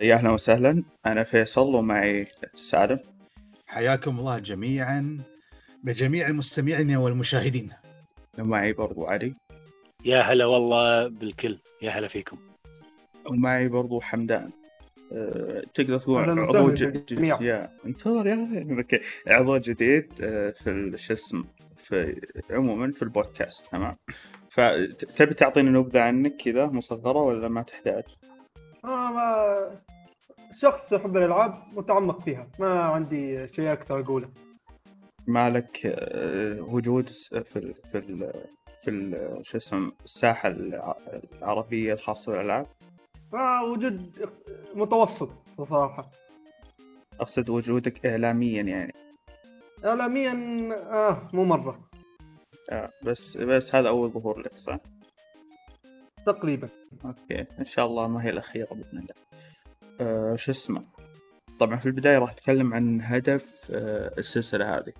يا أهلا وسهلا. أنا فيصل ومعي سالم. حياكم الله جميعا بجميع المستمعين والمشاهدين. ومعي برضو علي. يا هلا والله بالكل يا هلا فيكم. ومعي برضو حمدان. أه، تقدر تقول عضو جديد. يا انتظر يا أوكي. عضو جديد أه، في ال- شو اسمه في عموما في البودكاست. تمام. فتبي تعطينا نبذة عنك كذا مصغرة ولا ما تحتاج؟ آه ما شخص يحب الألعاب متعمق فيها ما عندي شيء أكثر أقوله. مالك أه، وجود في ال في ال في ال- شو اسمه الساحة الع- العربية الخاصة بالألعاب؟ آه وجود متوسط صراحة. أقصد وجودك اعلاميا يعني. اعلاميا آه مو مرة. آه بس بس هذا أول ظهور لك صح؟ تقريبا أوكي إن شاء الله ما هي الأخيرة بإذن الله. أه شو اسمه؟ طبعا في البداية راح أتكلم عن هدف أه السلسلة هذه.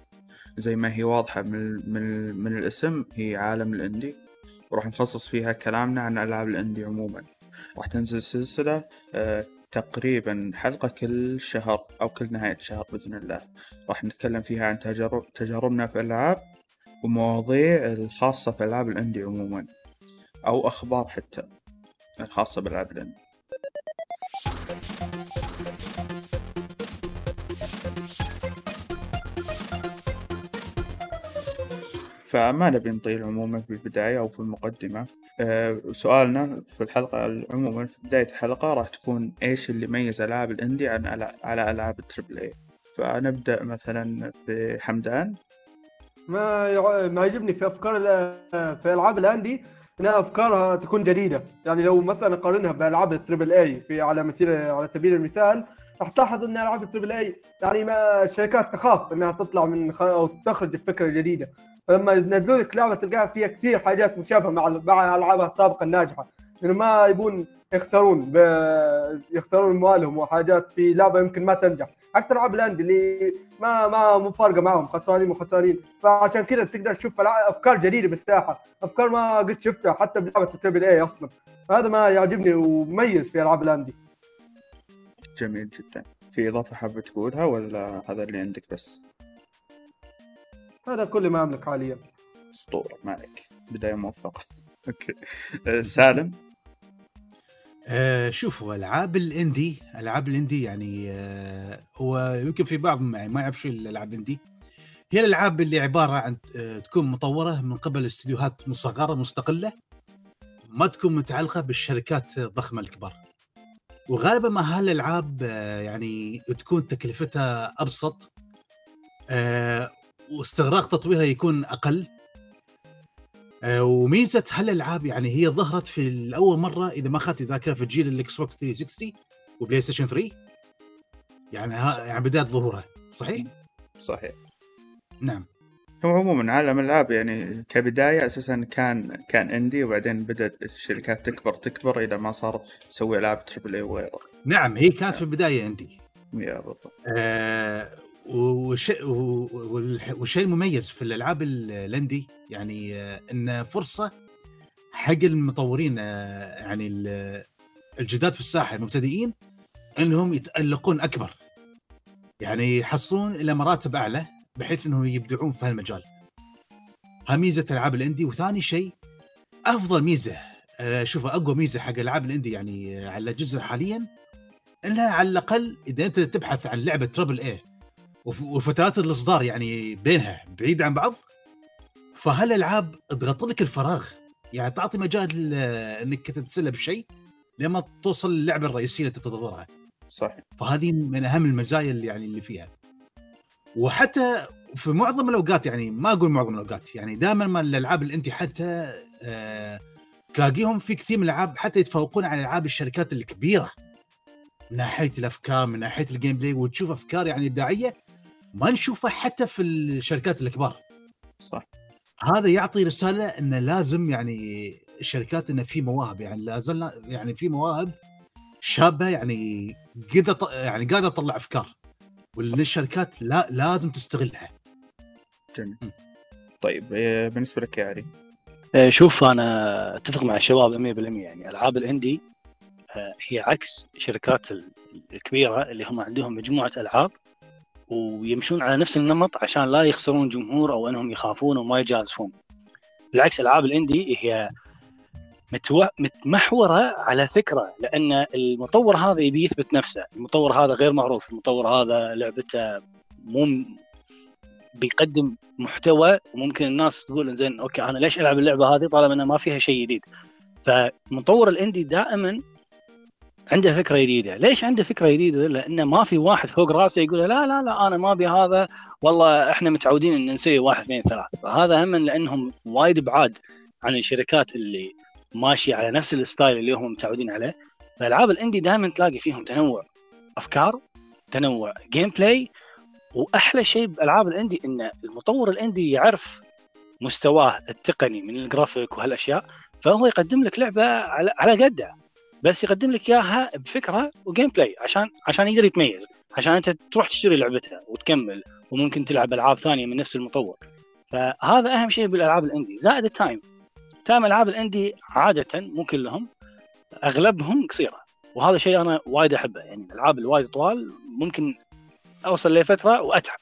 زي ما هي واضحة من من من الاسم هي عالم الإندي وراح نخصص فيها كلامنا عن ألعاب الإندي عموما. راح تنزل سلسلة أه تقريبا حلقة كل شهر أو كل نهاية شهر بإذن الله راح نتكلم فيها عن تجارب تجاربنا في الألعاب ومواضيع الخاصة في ألعاب الأندي عموما أو أخبار حتى الخاصة بالألعاب الأندي فما نبي نطيل عموما في البداية أو في المقدمة. أه سؤالنا في الحلقة عموما في بداية الحلقة راح تكون إيش اللي يميز ألعاب الإندي عن على ألعاب التربل إي فنبدأ مثلا بحمدان. ما ما يعجبني في أفكار ال- في ألعاب ال indie انها أفكارها تكون جديدة. يعني لو مثلا قارنها بألعاب ال triple A في على مثيل على سبيل المثال راح تلاحظ إن ألعاب ال triple A يعني ما الشركات تخاف إنها تطلع من خ... أو تخرج بفكره جديده فلما ينزلوا لك لعبة تلقاها فيها كثير حاجات مشابهة مع مع ألعابها السابقة الناجحة. ما يبون يختارون ب... يختارون اموالهم وحاجات في لعبة يمكن ما تنجح. عكس العاب الأندي اللي ما ما مو فارقه معهم خسرانين وخسرانين فعشان كذا تقدر تشوف أفكار جديدة بالساحة. أفكار ما قد شفتها حتى بلعبة التربل اي أصلا. هذا ما يعجبني ومميز في ألعاب الأندي. جميل جدا. في إضافة حابة تقولها ولا هذا اللي عندك بس؟ هذا كل ما أملك حاليا. أسطورة ما عليك. بداية موفقة. أوكي. أه، سالم؟ آه شوفوا ألعاب الإندي ألعاب الإندي يعني آه هو يمكن في بعض ما يعرف شو الألعاب الإندي. هي الألعاب اللي عبارة عن آه تكون مطورة من قبل استديوهات مصغرة مستقلة ما تكون متعلقة بالشركات الضخمة الكبار. وغالبا ما هالألعاب آه يعني تكون تكلفتها أبسط آه واستغراق تطويرها يكون أقل. وميزة هالالعاب يعني هي ظهرت في الأول مرة إذا ما اخذت ذاكرة في جيل الاكس بوكس 360 وبلاي ستيشن 3 يعني ها يعني بدايه ظهورها صحيح؟ صحيح. نعم. هو عموما عالم الألعاب يعني كبداية أساسا كان كان indie وبعدين بدأت الشركات تكبر تكبر إلى ما صارت تسوي ألعاب triple A وغيره نعم هي كانت في البداية عندي يا بالضبط. آه والشيء والشيء المميز في الألعاب ال- الاندي يعني آه انه فرصة حق المطورين آه يعني ال- الجداد في الساحة المبتدئين إنهم يتألقون أكبر. يعني يحصلون إلى مراتب أعلى بحيث إنهم يبدعون في هالمجال. ها ميزة ألعاب الاندي وثاني شيء أفضل ميزة آه، شوف أقوى ميزة حق ألعاب الاندي يعني على الجزء حاليا إنها على الأقل إذا أنت تبحث عن لعبة تربل اي وفترات الأصدار يعني بينها بعيد عن بعض فهالالعاب تغطي لك الفراغ؟ يعني تعطي مجال إنك تتسلى بشيء لما توصل للعبة الرئيسية اللي تنتظرها صح. فهذه من أهم المزايا اللي يعني اللي فيها. وحتى في معظم الأوقات يعني ما أقول معظم الأوقات يعني دائما ما الألعاب اللي أنت حتى آه تلاقيهم في كثير من الألعاب حتى يتفوقون على ألعاب الشركات الكبيرة. من ناحية الأفكار من ناحية ال gameplay وتشوف أفكار يعني إبداعية ما نشوفها حتى في الشركات الكبار. صح. هذا يعطي رسالة إنه لازم يعني الشركات إنه في مواهب يعني لازلنا يعني في مواهب شابة يعني ط- يعني قاعدة تطلع أفكار والشركات لا لازم تستغلها. جميل. طيب أه، بالنسبة لك يا علي؟ آه، شوف أنا أتفق مع الشباب 100% يعني العاب الاندي آه، هي عكس الشركات ال- الكبيرة اللي هم عندهم مجموعة ألعاب ويمشون على نفس النمط عشان لا يخسرون جمهور أو أنهم يخافون وما يجازفون. بالعكس ألعاب الإندي هي متو... متمحورة على فكرة لأن المطور هذا يبي يثبت نفسه، المطور هذا غير معروف، المطور هذا لعبته مو بيقدم محتوى وممكن الناس تقول زين okay أنا ليش ألعب اللعبة هذه طالما انها ما فيها شيء جديد. فمطور ال indie دائما عنده فكرة جديدة، ليش عنده فكرة جديدة؟ لأنه ما في واحد فوق راسه يقول لا لا لا أنا ما أبي هذا والله إحنا متعودين إن نسوي واحد اثنين ثلاث، فهذا هم لأنهم وايد بعاد عن الشركات اللي ماشية على نفس ال style اللي هم متعودين عليه، فألعاب ال indie دائما تلاقي فيهم تنوع أفكار، تنوع gameplay، وأحلى شيء بألعاب ال indie إن المطور ال indie يعرف مستواه التقني من ال graphics وهالأشياء فهو يقدم لك لعبة على على قده. بس يقدم لك إياها بفكرة و gameplay عشان عشان يقدر يتميز عشان أنت تروح تشتري لعبته وتكمل وممكن تلعب ألعاب ثانية من نفس المطور. فهذا أهم شيء بالألعاب ال indie زائد ال time time ألعاب ال indie عادة مو كلهم أغلبهم قصيرة. وهذا شيء أنا وايد أحبه يعني الألعاب الوايد طوال ممكن أوصل لفتره وأتعب.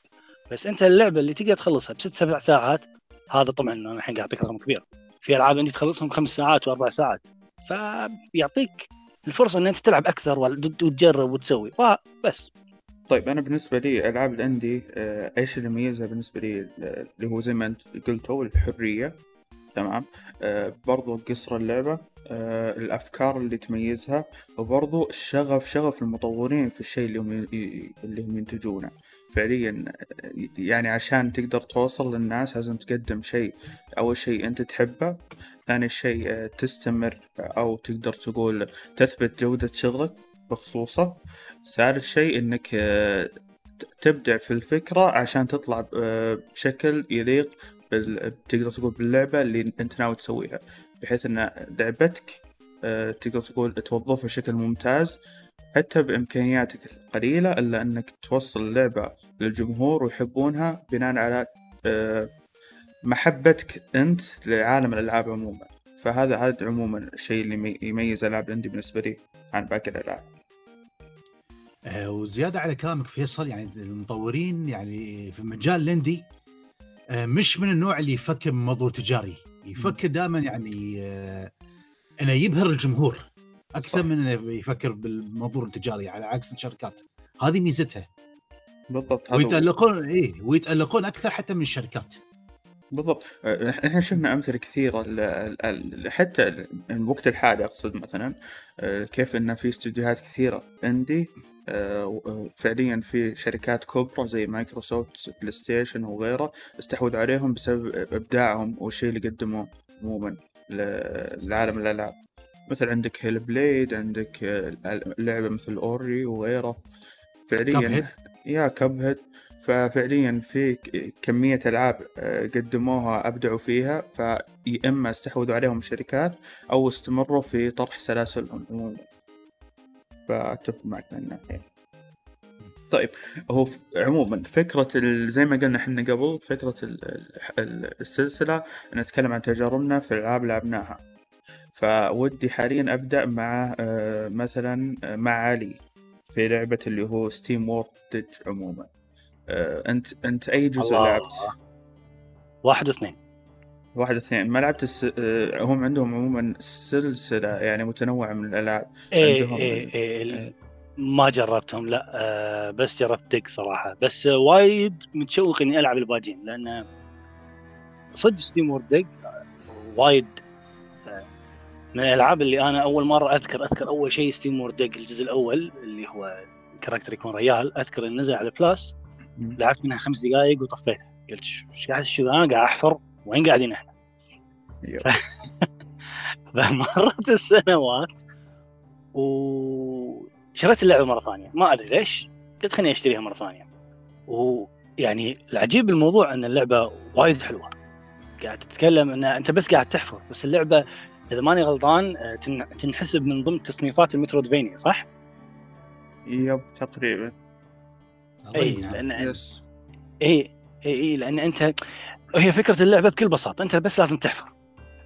بس أنت اللعبة اللي تقدر تخلصها بست سبع ساعات هذا طبعا أنا الحين قاعد اعطيك رقم كبير في ألعاب عندي تخلصهم خمس ساعات وأربع ساعات. فيعطيك الفرصة إن أنت تلعب أكثر وت- وتجرب وتسوي. بس. طيب أنا بالنسبة لي ألعاب الأندي آه، إيش اللي يميزها بالنسبة لي؟ اللي هو زي ما أنت قلتوا الحرية. تمام؟ آه، برضو قصر اللعبة آه، الأفكار اللي تميزها وبرضو الشغف شغف المطورين في الشيء اللي هم اللي هم ينتجونه. فعليا يعني عشان تقدر توصل للناس لازم تقدم شيء. أول شيء أنت تحبه ثاني شيء آه، تستمر أو تقدر تقول تثبت جودة شغلك بخصوصه. ثالث شيء إنك آه، تبدع في الفكرة عشان تطلع آه، بشكل يليق بال... تقدر تقول باللعبة اللي أنت ناوي تسويها. بحيث إن لعبتك تقدر تقول توظفها بشكل ممتاز. حتى بإمكانياتك القليلة إلا أنك توصل اللعبة للجمهور ويحبونها بناء على آه، محبتك أنت لعالم الألعاب عموما. فهذا هذا عموما الشيء اللي يمي- يميز ألعاب الأندي بالنسبة لي عن باقي الألعاب. آه، وزيادة على كلامك فيصل يعني المطورين يعني في مجال الأندي آه، مش من النوع اللي يفكر بمنظور تجاري. يفكر دائما يعني إنه يبهر الجمهور. أكثر صح. من إنه يفكر بالمنظور التجاري على عكس الشركات. هذه ميزتها. بالضبط. ويتألقون إيه ويتألقون أكثر حتى من الشركات. بالضبط. آه، إحنا شفنا أمثلة كثيرة حتى ال- الوقت الحالي أقصد مثلا آه، كيف إن في استديوهات كثيرة اندي و- آه، فعليا في شركات كبرى زي مايكروسوفت بلاي ستيشن وغيره استحوذ عليهم بسبب إبداعهم والشيء اللي قدموه عموما لعالم الألعاب. مثل عندك Hellblade عندك آه، لعبة مثل Ori وغيره. فعليا. يا Cuphead ففعليا في كمية ألعاب آه، قدموها أبدعوا فيها. فيا إما استحوذوا عليهم الشركات أو استمروا في طرح سلاسلهم عموما فأتفق معك من الناحية طيب هو عموما فكرة زي ما قلنا إحنا قبل فكرة ال- ال- ال- السلسلة نتكلم عن تجاربنا في الألعاب اللي لعبناها. فودي حاليا أبدأ مع آه، مثلا آه، مع علي في لعبة اللي هو SteamWorld Dig عموما آه، أنت أنت أي جزء الله. لعبت؟ واحد واثنين واحد اثنين ما لعبت الس... هم عندهم عموما سلسلة يعني متنوعة من الألعاب إيه عندهم ال- إيه ال- إيه. ما جربتهم لا آه بس جربت Dig صراحة بس آه وايد متشوق إني ألعب الباجين لأن صدق SteamWorld Dig وايد آه، من الألعاب اللي أنا أول مرة أذكر أذكر أول شيء SteamWorld الجزء الأول اللي هو ال character يكون ريال أذكر إنه نزل على مم. لعبت منها خمس دقائق وطفيتها. قلت "ش- إيش قاعد شو أنا قاعد أحفر وين قاعدين إحنا؟ فمرت السنوات وشريت اللعبة مرة ثانية. ما أدري ليش قلت خليني أشتريها مرة ثانية. ويعني العجيب بالموضوع إن اللعبة وايد حلوة. قاعد تتكلم إن أنت بس قاعد تحفر بس اللعبة إذا ماني غلطان آه، تن- تنحسب من ضمن تصنيفات المترودفينيا صح؟ يب تقريبا اي يعني. لأن yes اي اي اي لأن أنت هي فكرة اللعبة بكل بساطة أنت بس لازم تحفر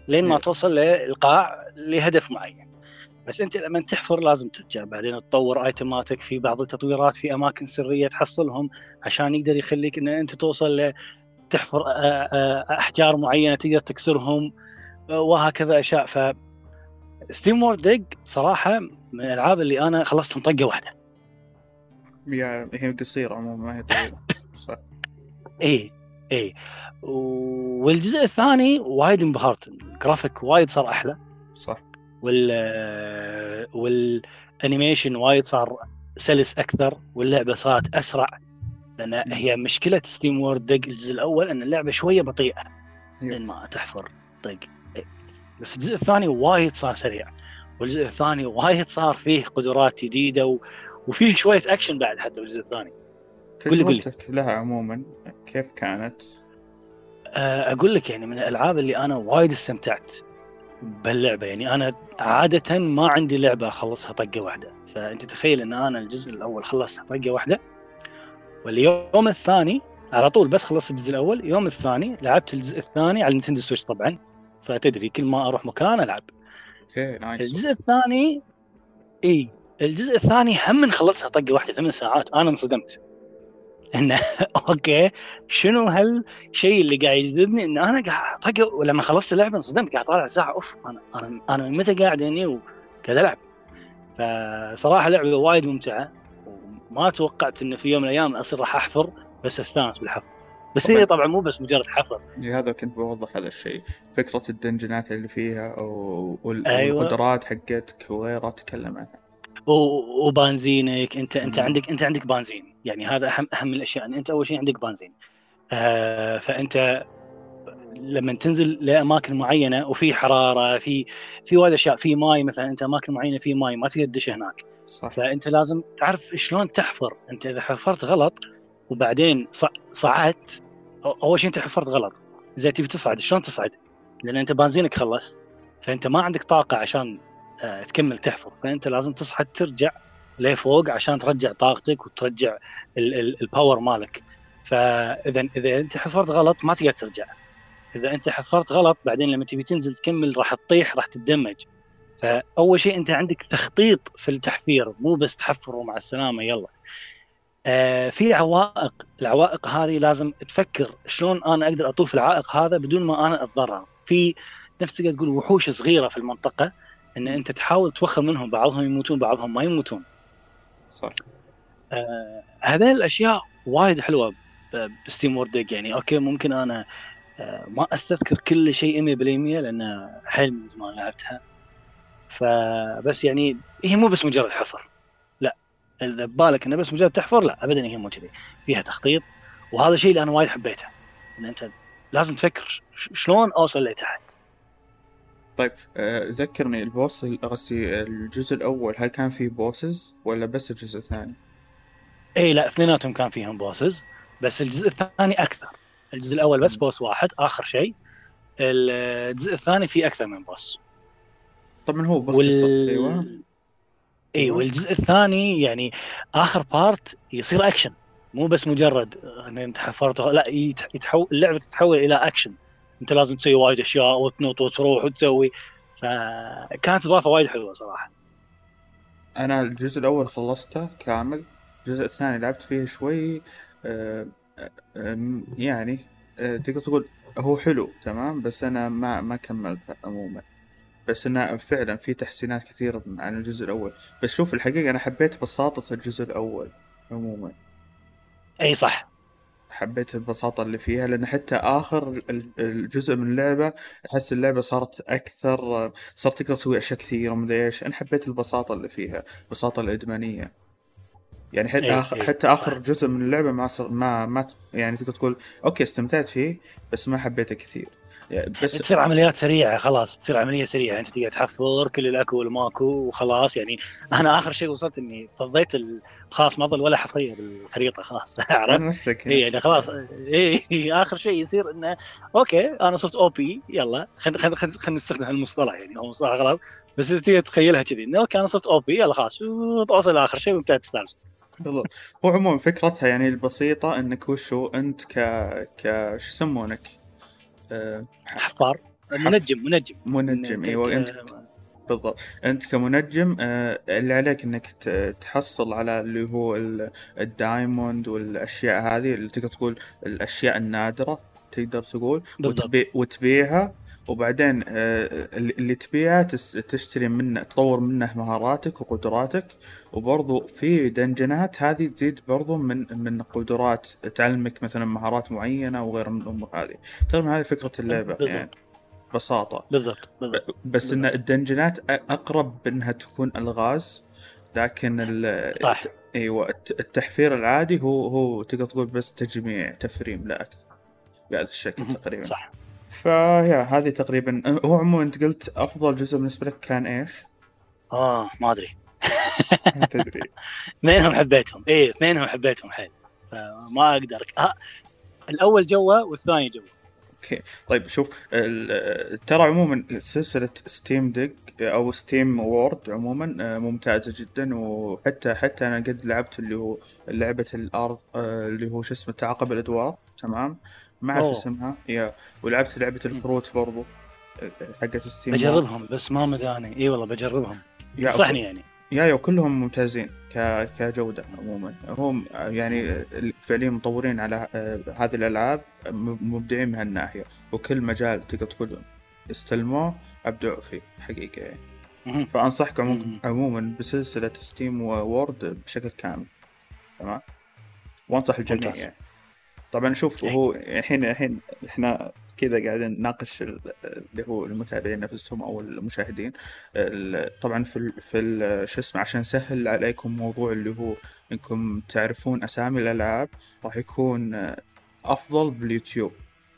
لين ما إيه. توصل للقاع لهدف معين بس أنت لما تحفر لازم ترجع بعدين تطور item اتك في بعض التطويرات في أماكن سرية تحصلهم عشان يقدر يخليك إن أنت توصل ل تحفر آه، آه، أحجار معينة تقدر تكسرهم وهكذا أشياء. ف SteamWorld Dig صراحة من الألعاب اللي أنا خلصتهم طقة واحدة. yeah هي قصيرة عموما ما هي طويلة. صح. اي اي والجزء الثاني وايد انبهرت. الجرافيك وايد صار أحلى. صح. وال وال animation وايد صار سلس أكثر واللعبة صارت أسرع. لأن هي مشكلة SteamWorld Dig الجزء الأول إن اللعبة شوية بطيئة. لين ما تحفر طق. بس الجزء الثاني وايد صار سريع. والجزء الثاني وايد صار فيه قدرات جديدة و... وفيه شوية اكشن بعد حتى بالجزء الثاني. قل لي- لها عموما كيف كانت؟ آه، أقول لك يعني من الألعاب اللي أنا وايد استمتعت باللعبة. يعني أنا عادة ما عندي لعبة أخلصها طقة واحدة. فأنت تخيل إن أنا الجزء الأول خلصته طقة واحدة واليوم الثاني على طول بس خلصت الجزء الأول اليوم الثاني لعبت الجزء الثاني على Nintendo Switch طبعا. فتدري كل ما أروح مكان ألعب. okay nice الجزء الثاني إي الجزء الثاني هم من خلصها طقه واحدة ثمان ساعات أنا انصدمت. إنه okay شنو هالشيء اللي قاعد يجذبني؟ إن أنا قاعد طقه ولما خلصت اللعبة انصدمت قاعد طالع الساعة أوف أنا أنا أنا من متى قاعد هني وقاعد ألعب؟ فصراحة لعبة وايد ممتعة وما توقعت إنه في يوم من الأيام أصير راح أحفر بس أستانس بالحفر. بس هي طبعاً. مو بس مجرد حفر لهذا كنت بوضح هذا الشيء. فكرة ال dungeon ات اللي فيها و- وال- أيوة. والقدرات حقتك وغيرها تكلم عنها. وبنزينك. انت أنت مم. عندك أنت عندك بنزين. يعني هذا اهم أهم الأشياء. ان أنت أول شيء عندك بنزين. آه فأنت لما تنزل لأماكن معينة وفي حرارة في في وايد أشياء. في ماي مثلا. أنت أماكن معينة في ماي. ما تقدر تدش هناك. صح. فأنت لازم تعرف شلون تحفر. أنت إذا حفرت غلط وبعدين صعدت. أول شيء أنت حفرت غلط. زي تبي تصعد شلون تصعد؟ لأن أنت بنزينك خلص فأنت ما عندك طاقة عشان آه، تكمل تحفر. فأنت لازم تصعد ترجع لفوق عشان ترجع طاقتك وترجع ال- ال- الباور مالك. فإذا إذا أنت حفرت غلط ما تقدر ترجع. إذا أنت حفرت غلط بعدين لما تبي تنزل تكمل راح تطيح راح تتدمج. فأول شيء أنت عندك تخطيط في التحفير مو بس تحفر ومع السلامة يلا. آه في عوائق. العوائق هذه لازم تفكر شلون أنا أقدر أطوف العائق هذا بدون ما أنا أتضرر. في نفس تقول وحوش صغيرة في المنطقة إن أنت تحاول توخر منهم بعضهم يموتون بعضهم ما يموتون. صح. آه هذه الأشياء وايد حلوة ب SteamWorld يعني okay ممكن أنا آه ما أستذكر كل شيء 100% لأن حيل من زمان لعبتها. فبس يعني هي مو بس مجرد حفر. إذا ببالك إنه بس مجرد تحفر لا ابدا هي مو كذي. فيها تخطيط وهذا الشيء اللي أنا وايد حبيته إن أنت لازم تفكر شلون أوصل لتحت طيب آه، ذكرني ال boss قصدي الجزء الأول هل كان فيه bosses ولا بس الجزء الثاني؟ إي لا اثنيناتهم كان فيهم bosses بس الجزء الثاني أكثر. الجزء الأول بس boss واحد آخر شيء. الجزء الثاني فيه أكثر من boss طبعا هو باختصار أيوه. اي أيوة. والجزء الثاني يعني آخر part يصير اكشن مو بس مجرد إن أنت حفرت لا يتح- يتحول اللعبة تتحول إلى اكشن أنت لازم تسوي وايد أشياء وتنط وتروح وتسوي. فكانت إضافة وايد حلوة صراحة. أنا الجزء الأول خلصته كامل. الجزء الثاني لعبت فيه شوي آه، آه، يعني آه، تقدر تقول هو حلو تمام؟ بس أنا ما ما كملته عموما. بس إنه فعلا في تحسينات كثيرة عن الجزء الأول. بس شوف الحقيقة أنا حبيت بساطة الجزء الأول عموما. أي صح. حبيت البساطة اللي فيها لأن حتى آخر ال- الجزء من اللعبة أحس اللعبة صارت أكثر صرت تقدر تسوي أشياء كثيرة ومدري إيش. أنا حبيت البساطة اللي فيها البساطة الإدمانية. يعني حتى إيه، آخر إيه. حتى آخر جزء من اللعبة ما ما ما يعني تقدر تقول okay استمتعت فيه بس ما حبيته كثير. بس تصير عمليات سريعة خلاص تصير عملية سريعة. أنت تقعد تحفر كل الاكو والماكو وخلاص. يعني أنا آخر شيء وصلت إني فضيت خلاص ما ظل ولا حفريه بالخريطة خلاص. عرفت؟ نفسك اي يعني. خلاص. اي آخر شيء يصير إنه أوكي أنا صرت OP يلا خلينا خلينا خلينا نستخدم هالمصطلح. يعني هو مصطلح غلط. بس انت تقدر تتخيلها كذي إنه okay أنا صرت OP يلا خلاص. توصل لآخر شيء وانتهت السالفة. بالضبط. هو عموما فكرتها يعني البسيطة إنك وشو أنت ك ك شو يسمونك؟ حفار. منجم منجم. منجم إيوه أنت بالضبط. أنت كمنجم آه، اللي عليك إنك تحصل على اللي هو ال- الدايموند والأشياء هذه اللي تقدر تقول الأشياء النادرة تقدر تقول بالضبط. وتبي وتبيعها وبعدين آه، اللي تس- تشتري منه تطور منه مهاراتك وقدراتك وبرضو في دنجنات هذه تزيد برضو من من قدرات تعلمك مثلا مهارات معينة وغير من الأمور هذه. تقريبا هذه فكرة اللعبة بالضبط. يعني ببساطة. بالضبط بالضبط. بس إن الدنجنات أقرب انها تكون ألغاز لكن ال صح. أيوه الت- التحفير العادي هو هو تقدر تقول بس تجميع تفريم لا أكثر بهذا الشكل. تقريبا. صح. ف yeah هذه تقريبا هو عموما أنت قلت أفضل جزء بالنسبة لك كان إيش؟ آه ما أدري. تدري. اثنينهم حبيتهم. إيه اثنينهم حبيتهم حيل. فما أقدر. آه. الأول جوا والثاني جوا okay. طيب شوف ترى عموما سلسلة Steam Dig أو SteamWorld عموما آه، ممتازة جدا وحتى حتى أنا قد لعبت اللي هو لعبة الأرض اللي هو شو اسمه تعاقب الأدوار. تمام؟ ما أعرف. اسمها. yeah ولعبت لعبة الكروت برضو آه، حقت Steam. بجربهم بس ما مداني. إي والله بجربهم. صحني يعني. yeah yeah كلهم ممتازين ك... كجودة عموما. هم يعني فعليا مطورين على آه، هذه الألعاب م- مبدعين من هالناحية. وكل مجال تقدر تقول استلموه أبدعوا فيه حقيقة يعني. مهم. فأنصحكم عموما- بسلسلة SteamWorld بشكل كامل. تمام؟ وأنصح الجميع. يعني. طبعا شوف. هو الحين الحين إحنا كذا قاعدين نناقش ال- اللي هو المتابعين نفسهم أو المشاهدين ال- طبعا في ال في ال- شو اسمه عشان نسهل عليكم موضوع اللي هو إنكم تعرفون أسامي الألعاب راح يكون أفضل باليوتيوب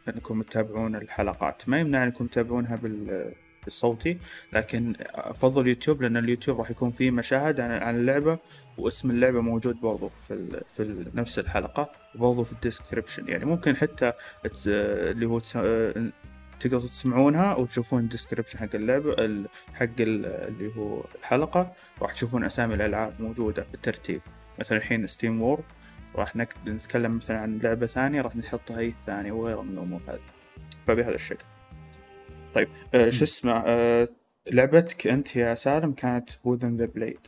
إنكم تتابعون الحلقات ما يمنع إنكم تتابعونها بال بالصوتي لكن أفضل يوتيوب لأن اليوتيوب راح يكون فيه مشاهد عن اللعبة واسم اللعبة موجود برضو في ال في نفس الحلقة وبرضو في ال description يعني ممكن حتى اللي هو تقدروا تسمعونها وتشوفون ال description حق اللعبة ال- حق ال- اللي هو الحلقة راح تشوفون أسامي الألعاب موجودة بالترتيب مثلا الحين SteamWorld راح نتكلم مثلا عن لعبة ثانية راح نحطها هي الثانية وغيرها من الأمور هذه. فبهذا الشكل. طيب آه شو اسمه آه لعبتك أنت يا سالم كانت Within the Blade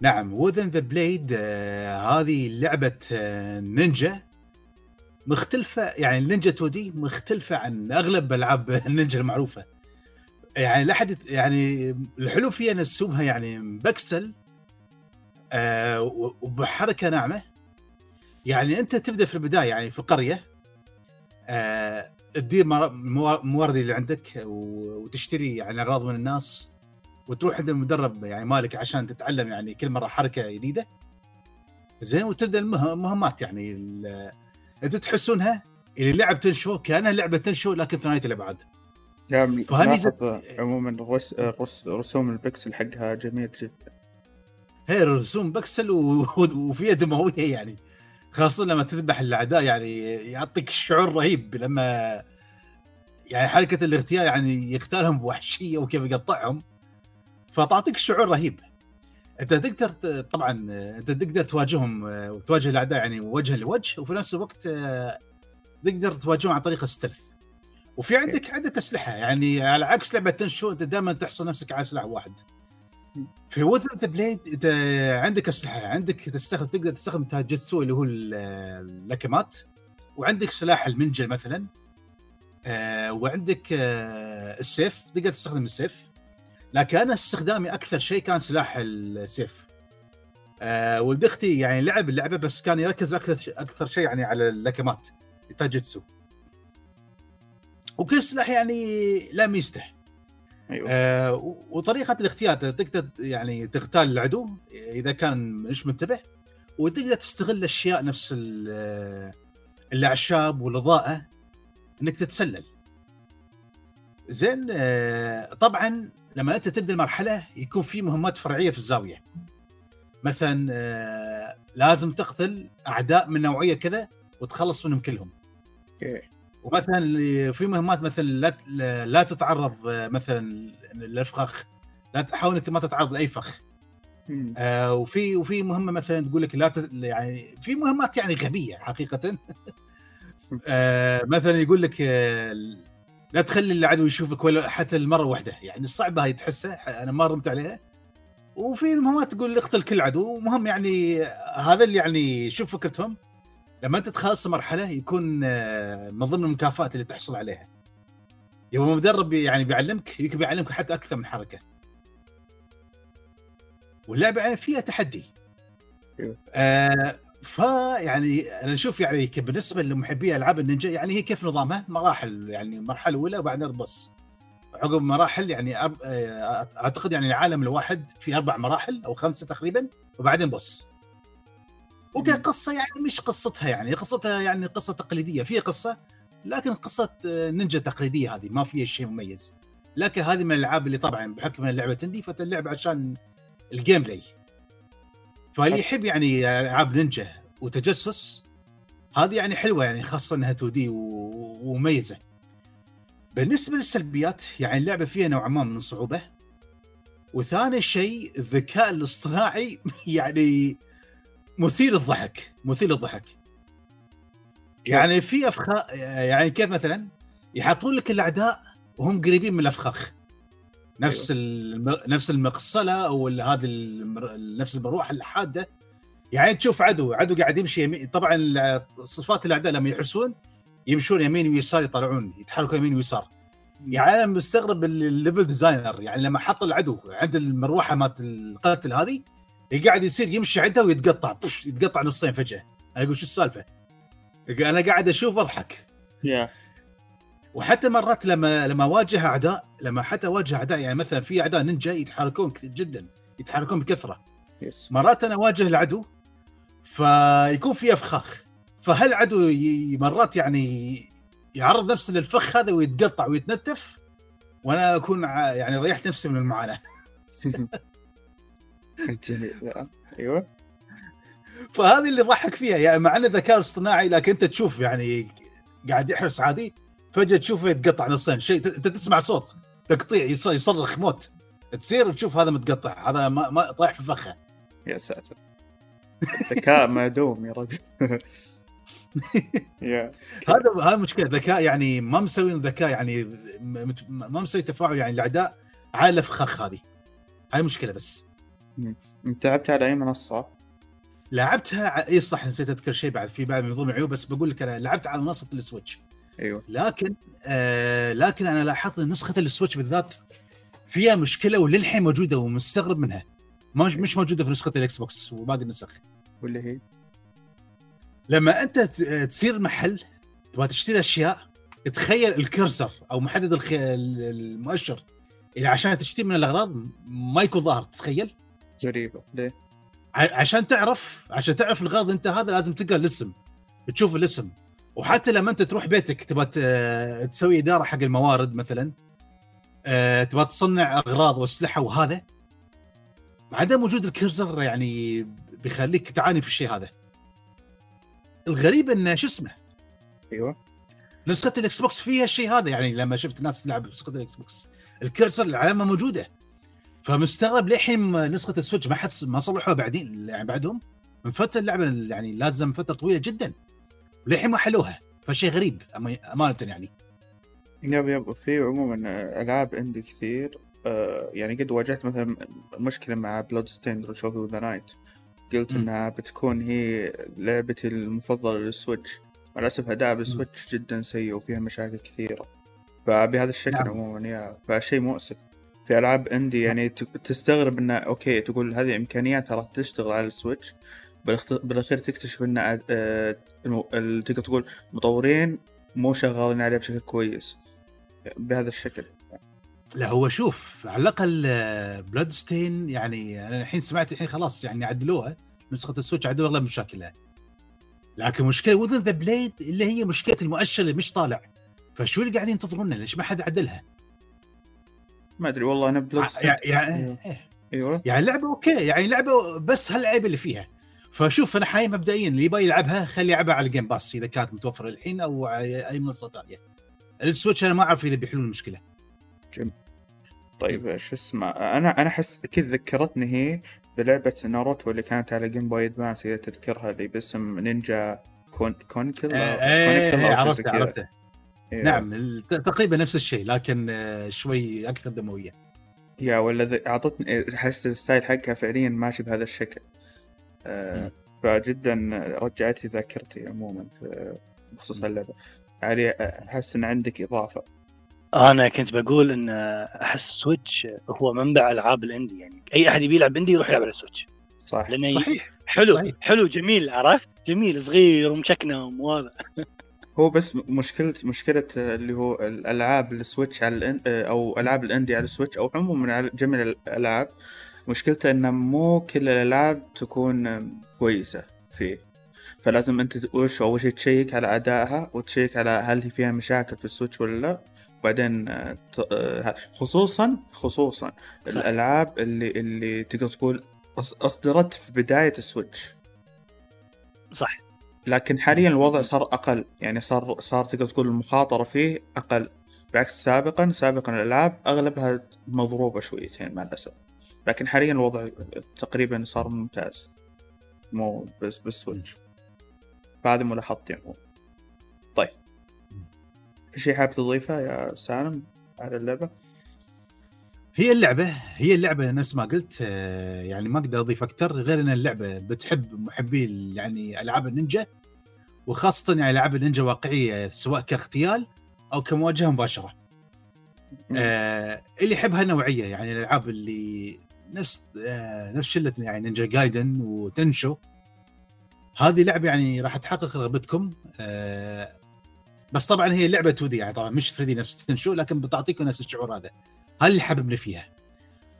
نعم Within the Blade هذه لعبة آه، نينجا. مختلفة يعني النينجا 2 D مختلفة عن أغلب ألعاب النينجا المعروفة. يعني لا يعني الحلو فيها إن أسلوبها يعني بكسل آه وبحركة ناعمة. يعني أنت تبدأ في البداية يعني في قرية آه تدير مر- موا- موارد اللي عندك وتشتري يعني أغراض من الناس وتروح عند المدرب يعني مالك عشان تتعلم يعني كل مرة حركة جديدة. زين وتبدأ المه- المهمات يعني أنت تحسونها اللي لعب Tenchu كأنها لعبة Tenchu لكن ثنائيه الابعاد yeah وهذه ملاحظ عموما الرس... الرس... رسوم البكسل حقها جميل جدا. هي رسوم بكسل و... وفيها دموية يعني. خاصة لما تذبح الأعداء يعني يعطيك شعور رهيب لما يعني حركة الاغتيال يعني يقتلهم بوحشية وكيف يقطعهم فتعطيك شعور رهيب. أنت تقدر طبعا أنت تقدر تواجههم وتواجه الأعداء يعني وجها لوجه وفي نفس الوقت تقدر تواجههم عن طريق الستلث وفي عندك عدة أسلحة يعني على عكس لعبة تنشو أنت دائما تحصل نفسك على سلاح واحد. في Within the Blade عندك اسلحه عندك تستخدم تقدر تستخدم taijutsu اللي هو ال- اللكمات وعندك سلاح المنجل مثلا آه وعندك آه السيف تقدر تستخدم السيف. لكن أنا استخدامي أكثر شيء كان سلاح السيف. آه ولد أختي يعني لعب اللعبة بس كان يركز أكثر أكثر شيء يعني على اللكمات ال taijutsu وكل سلاح يعني لا ميزته أيوه آه وطريقة الاغتيال تقدر يعني تغتال العدو إذا كان مش منتبه وتقدر تستغل أشياء نفس ال- الأعشاب والاضاءه إنك تتسلل. زين آه طبعا لما أنت تبدأ المرحلة يكون في مهمات فرعية في الزاوية. مثلا آه لازم تقتل أعداء من نوعية كذا وتخلص منهم كلهم. أوكي ومثلا في مهمات مثلا لا لا تتعرض مثلا للفخخ لا تحاول إنك ما تتعرض لأي فخ. آه وفي وفي مهمة مثلا تقول لك لا ت... يعني في مهمات يعني غبية حقيقه. آه مثلا يقول لك آه لا تخلي العدو يشوفك ولا حتى المرة واحدة. يعني الصعبه هاي تحسها أنا ما رمت عليها. وفي مهمات تقول اقتل كل عدو. مهم يعني هذا اللي يعني شوف فكرتهم. لما أنت تخلص مرحلة يكون آه، من ضمن المكافآت اللي تحصل عليها. يوم المدرب يعني بيعلمك يمكن بيعلمك حتى أكثر من حركة. واللعبه يعني فيها تحدي. أيوه. آه فيعني أنا أشوف يعني بالنسبة لمحبي ألعاب النينجا يعني هي كيف نظامها؟ مراحل يعني المرحله الاولى وبعدين البوس. عقب مراحل يعني. آه، أعتقد يعني العالم الواحد في أربع مراحل أو خمسة تقريبا وبعدين boss. وكقصة يعني مش قصتها يعني قصتها يعني قصة تقليدية فيها قصة لكن قصة آه، نينجا تقليدية هذه ما فيها شيء مميز. لكن هذه من الألعاب اللي طبعا بحكم اللعبة indie فتلعب عشان ال gameplay. فاللي يحب يعني ألعاب نينجا وتجسس هذه يعني حلوة يعني خاصة إنها 2 D ومميزة. بالنسبة للسلبيات يعني اللعبة فيها نوعا ما من الصعوبه وثاني شيء الذكاء الاصطناعي يعني مثير الضحك مثير الضحك. يعني في افخاخ يعني كيف مثلا؟ يحطون لك الأعداء وهم قريبين من الأفخاخ. نفس الم... نفس المقصلة أو هذه المر... نفس المروحة الحادة. يعني تشوف عدو عدو قاعد يمشي يمين طبعا صفات الأعداء لما يحرسون يمشون يمين ويسار يطلعون يتحركوا يمين ويسار. يعني أنا مستغرب ال- الـ level designer يعني لما حط العدو عند المروحة مالت القتل هذه قاعد يصير يمشي عندها ويتقطع. بوش، يتقطع نصين فجأة. أنا أقول شو السالفة؟ أنا قاعد أشوف أضحك. yeah. وحتى مرات لما لما اواجه أعداء لما حتى اواجه أعداء يعني مثلا في أعداء نينجا يتحركون كثير جدا يتحركون بكثرة. يس. مرات أنا اواجه العدو فيكون في أفخاخ. فهالعدو ي- مرات يعني يعرض نفسه للفخ هذا ويتقطع ويتنتف؟ وأنا أكون يعني ريحت نفسي من المعاناة. جميل يا. أيوه. فهذه اللي ضحك فيها يعني مع انه ذكاء اصطناعي لكن أنت تشوف يعني قاعد يحرس عادي فجأة تشوفه يتقطع نصين شيء أنت تسمع صوت تقطيع يص- يصرخ موت. تصير تشوف هذا متقطع هذا ما, ما طايح في فخه. يا ساتر. الذكاء معدوم يا رجل. هذا هذا مشكلة ذكاء يعني ما مسوين ذكاء يعني ما مسوي تفاعل يعني الأعداء على الافخاخ هذه. هاي مشكلة بس. انت لعبت على أي منصة؟ لعبتها اي صح نسيت أذكر شيء بعد في بعد من ضمن عيوب بس بقول لك أنا لعبت على منصة السويتش. أيوه. لكن آه لكن أنا لاحظت إن نسخة ال Switch بالذات فيها مشكلة وللحين موجودة ومستغرب منها. مش, مش موجودة في نسخة ال Xbox وباقي النسخ. واللي هي؟ لما أنت ت- تسير محل تبغى تشتري أشياء تخيل ال cursor أو محدد المؤشر. اللي عشان تشتري من الأغراض ما يكون ظاهر تخيل غريبة. ليه؟ عشان تعرف عشان تعرف الغرض انت هذا لازم تقرأ الاسم تشوف الاسم. وحتى لما انت تروح بيتك تبغى تسوي إدارة حق الموارد مثلا آه، تبغى تصنع أغراض وأسلحة وهذا عدم وجود ال cursor يعني بيخليك تعاني في الشيء هذا. الغريب إنه شو اسمه؟ أيوه. نسخة ال Xbox فيها الشيء هذا يعني لما شفت الناس تلعب نسخه ال Xbox ال cursor العلامة موجودة. فمستغرب للحين نسخة ال Switch ما حد ما صلحوها بعدين يعني بعدهم. من فترة اللعبة يعني لازم فترة طويلة جدا. وللحين ما حلوها فشيء غريب أمانة يعني. yep yep. في عموما ألعاب عندي كثير آه، يعني قد واجهت مثلا مشكلة مع Bloodstained the Night قلت مم. إنها بتكون هي لعبتي المفضلة لل Switch. مع الاسف أداء بال Switch جدا سيء وفيها مشاكل كثيرة. فبهذا الشكل نعم. عموما yeah. فشيء مؤسف. في ألعاب عندي يعني تستغرب انها okay تقول هذه امكانياتها راح تشتغل على ال Switch. بالأخير تكتشف إن آه، تقدر تقول مطورين مو شغالين عليه بشكل كويس. بهذا الشكل. لا هو شوف على الأقل Bloodstained يعني أنا الحين سمعت الحين خلاص يعني عدلوها نسخة ال Switch عدلوا أغلب مشاكلها. لكن مشكلة Within the Blade اللي هي مشكلة المؤشر اللي مش طالع. فشو اللي قاعدين ينتظرونه ليش ما حد عدلها؟ ما أدري والله أنا Blood يعني, يعني, أيوه. يعني لعبة okay يعني لعبة بس هالعيب اللي فيها. فشوف أنا حاليا مبدئيا اللي يبغى يلعبها خلي يلعبها على ال Game Pass إذا كانت متوفرة الحين أو على أي منصة ثانية. ال Switch أنا ما أعرف إذا بيحلون المشكلة. طيب شو اسمه؟ أنا أنا أحس كذا ذكرتني هي بلعبة ناروتو اللي كانت على Game Boy Advance إذا تذكرها اللي باسم Ninja Coun Council آه، شيء زي عرفته. عرفته. إيه. نعم تقريبا نفس الشيء لكن آه، شوي أكثر دموية. yeah ولا أعطتني احس ال style حقها فعليا ماشي بهذا الشكل. آه،. فجدا رجعت لي ذاكرتي عموما في- بخصوص اللعبة. علي أحس إن عندك إضافة. أنا كنت بقول إن أحس Switch هو منبع ألعاب ال indie يعني أي أحد يبي يلعب indie يروح يلعب على ال Switch صح. لأنه صحيح. حلو صحيح. حلو جميل عرفت؟ جميل صغير ومشكنم وهذا هو بس مشكلة مشكلة اللي هو الألعاب ال Switch على ال in... أو ألعاب ال indie على ال Switch أو عموما على جميع الألعاب مشكلته إن مو كل الألعاب تكون كويسة فيه. فلازم أنت وش أول شيء تشيك على أدائها وتشيك على هل هي فيها مشاكل في ال Switch ولا لا. وبعدين آه، آه، خصوصا خصوصا صح. الألعاب اللي اللي تقدر تقول أص- أصدرت في بداية ال Switch. صح. لكن حاليا الوضع صار أقل. يعني صار صار تقدر تقول المخاطرة فيه أقل. بعكس سابقا سابقا الألعاب أغلبها مضروبة شويتين مع الاسف لكن حاليا الوضع تقريبا صار ممتاز. مو بس بالسويتش فهذه ملاحظتي عموما طيب. في شيء حابب تضيفه يا سالم على اللعبة؟ هي اللعبة هي اللعبة نفس ما قلت آه، يعني ما أقدر أضيف أكثر غير إن اللعبة بتحب محبي يعني ألعاب النينجا وخاصة يعني ألعاب النينجا واقعية سواء كاغتيال أو كمواجهة مباشرة. آه اللي يحب هالنوعيه يعني الألعاب اللي نفس آه نفس شلة يعني Ninja Gaiden و Tenchu هذه لعبة يعني راح تحقق رغبتكم آه بس طبعا هي لعبة 2D يعني طبعا مش 3D نفس Tenchu لكن بتعطيكم نفس الشعور هذا. هذا اللي حببني فيها.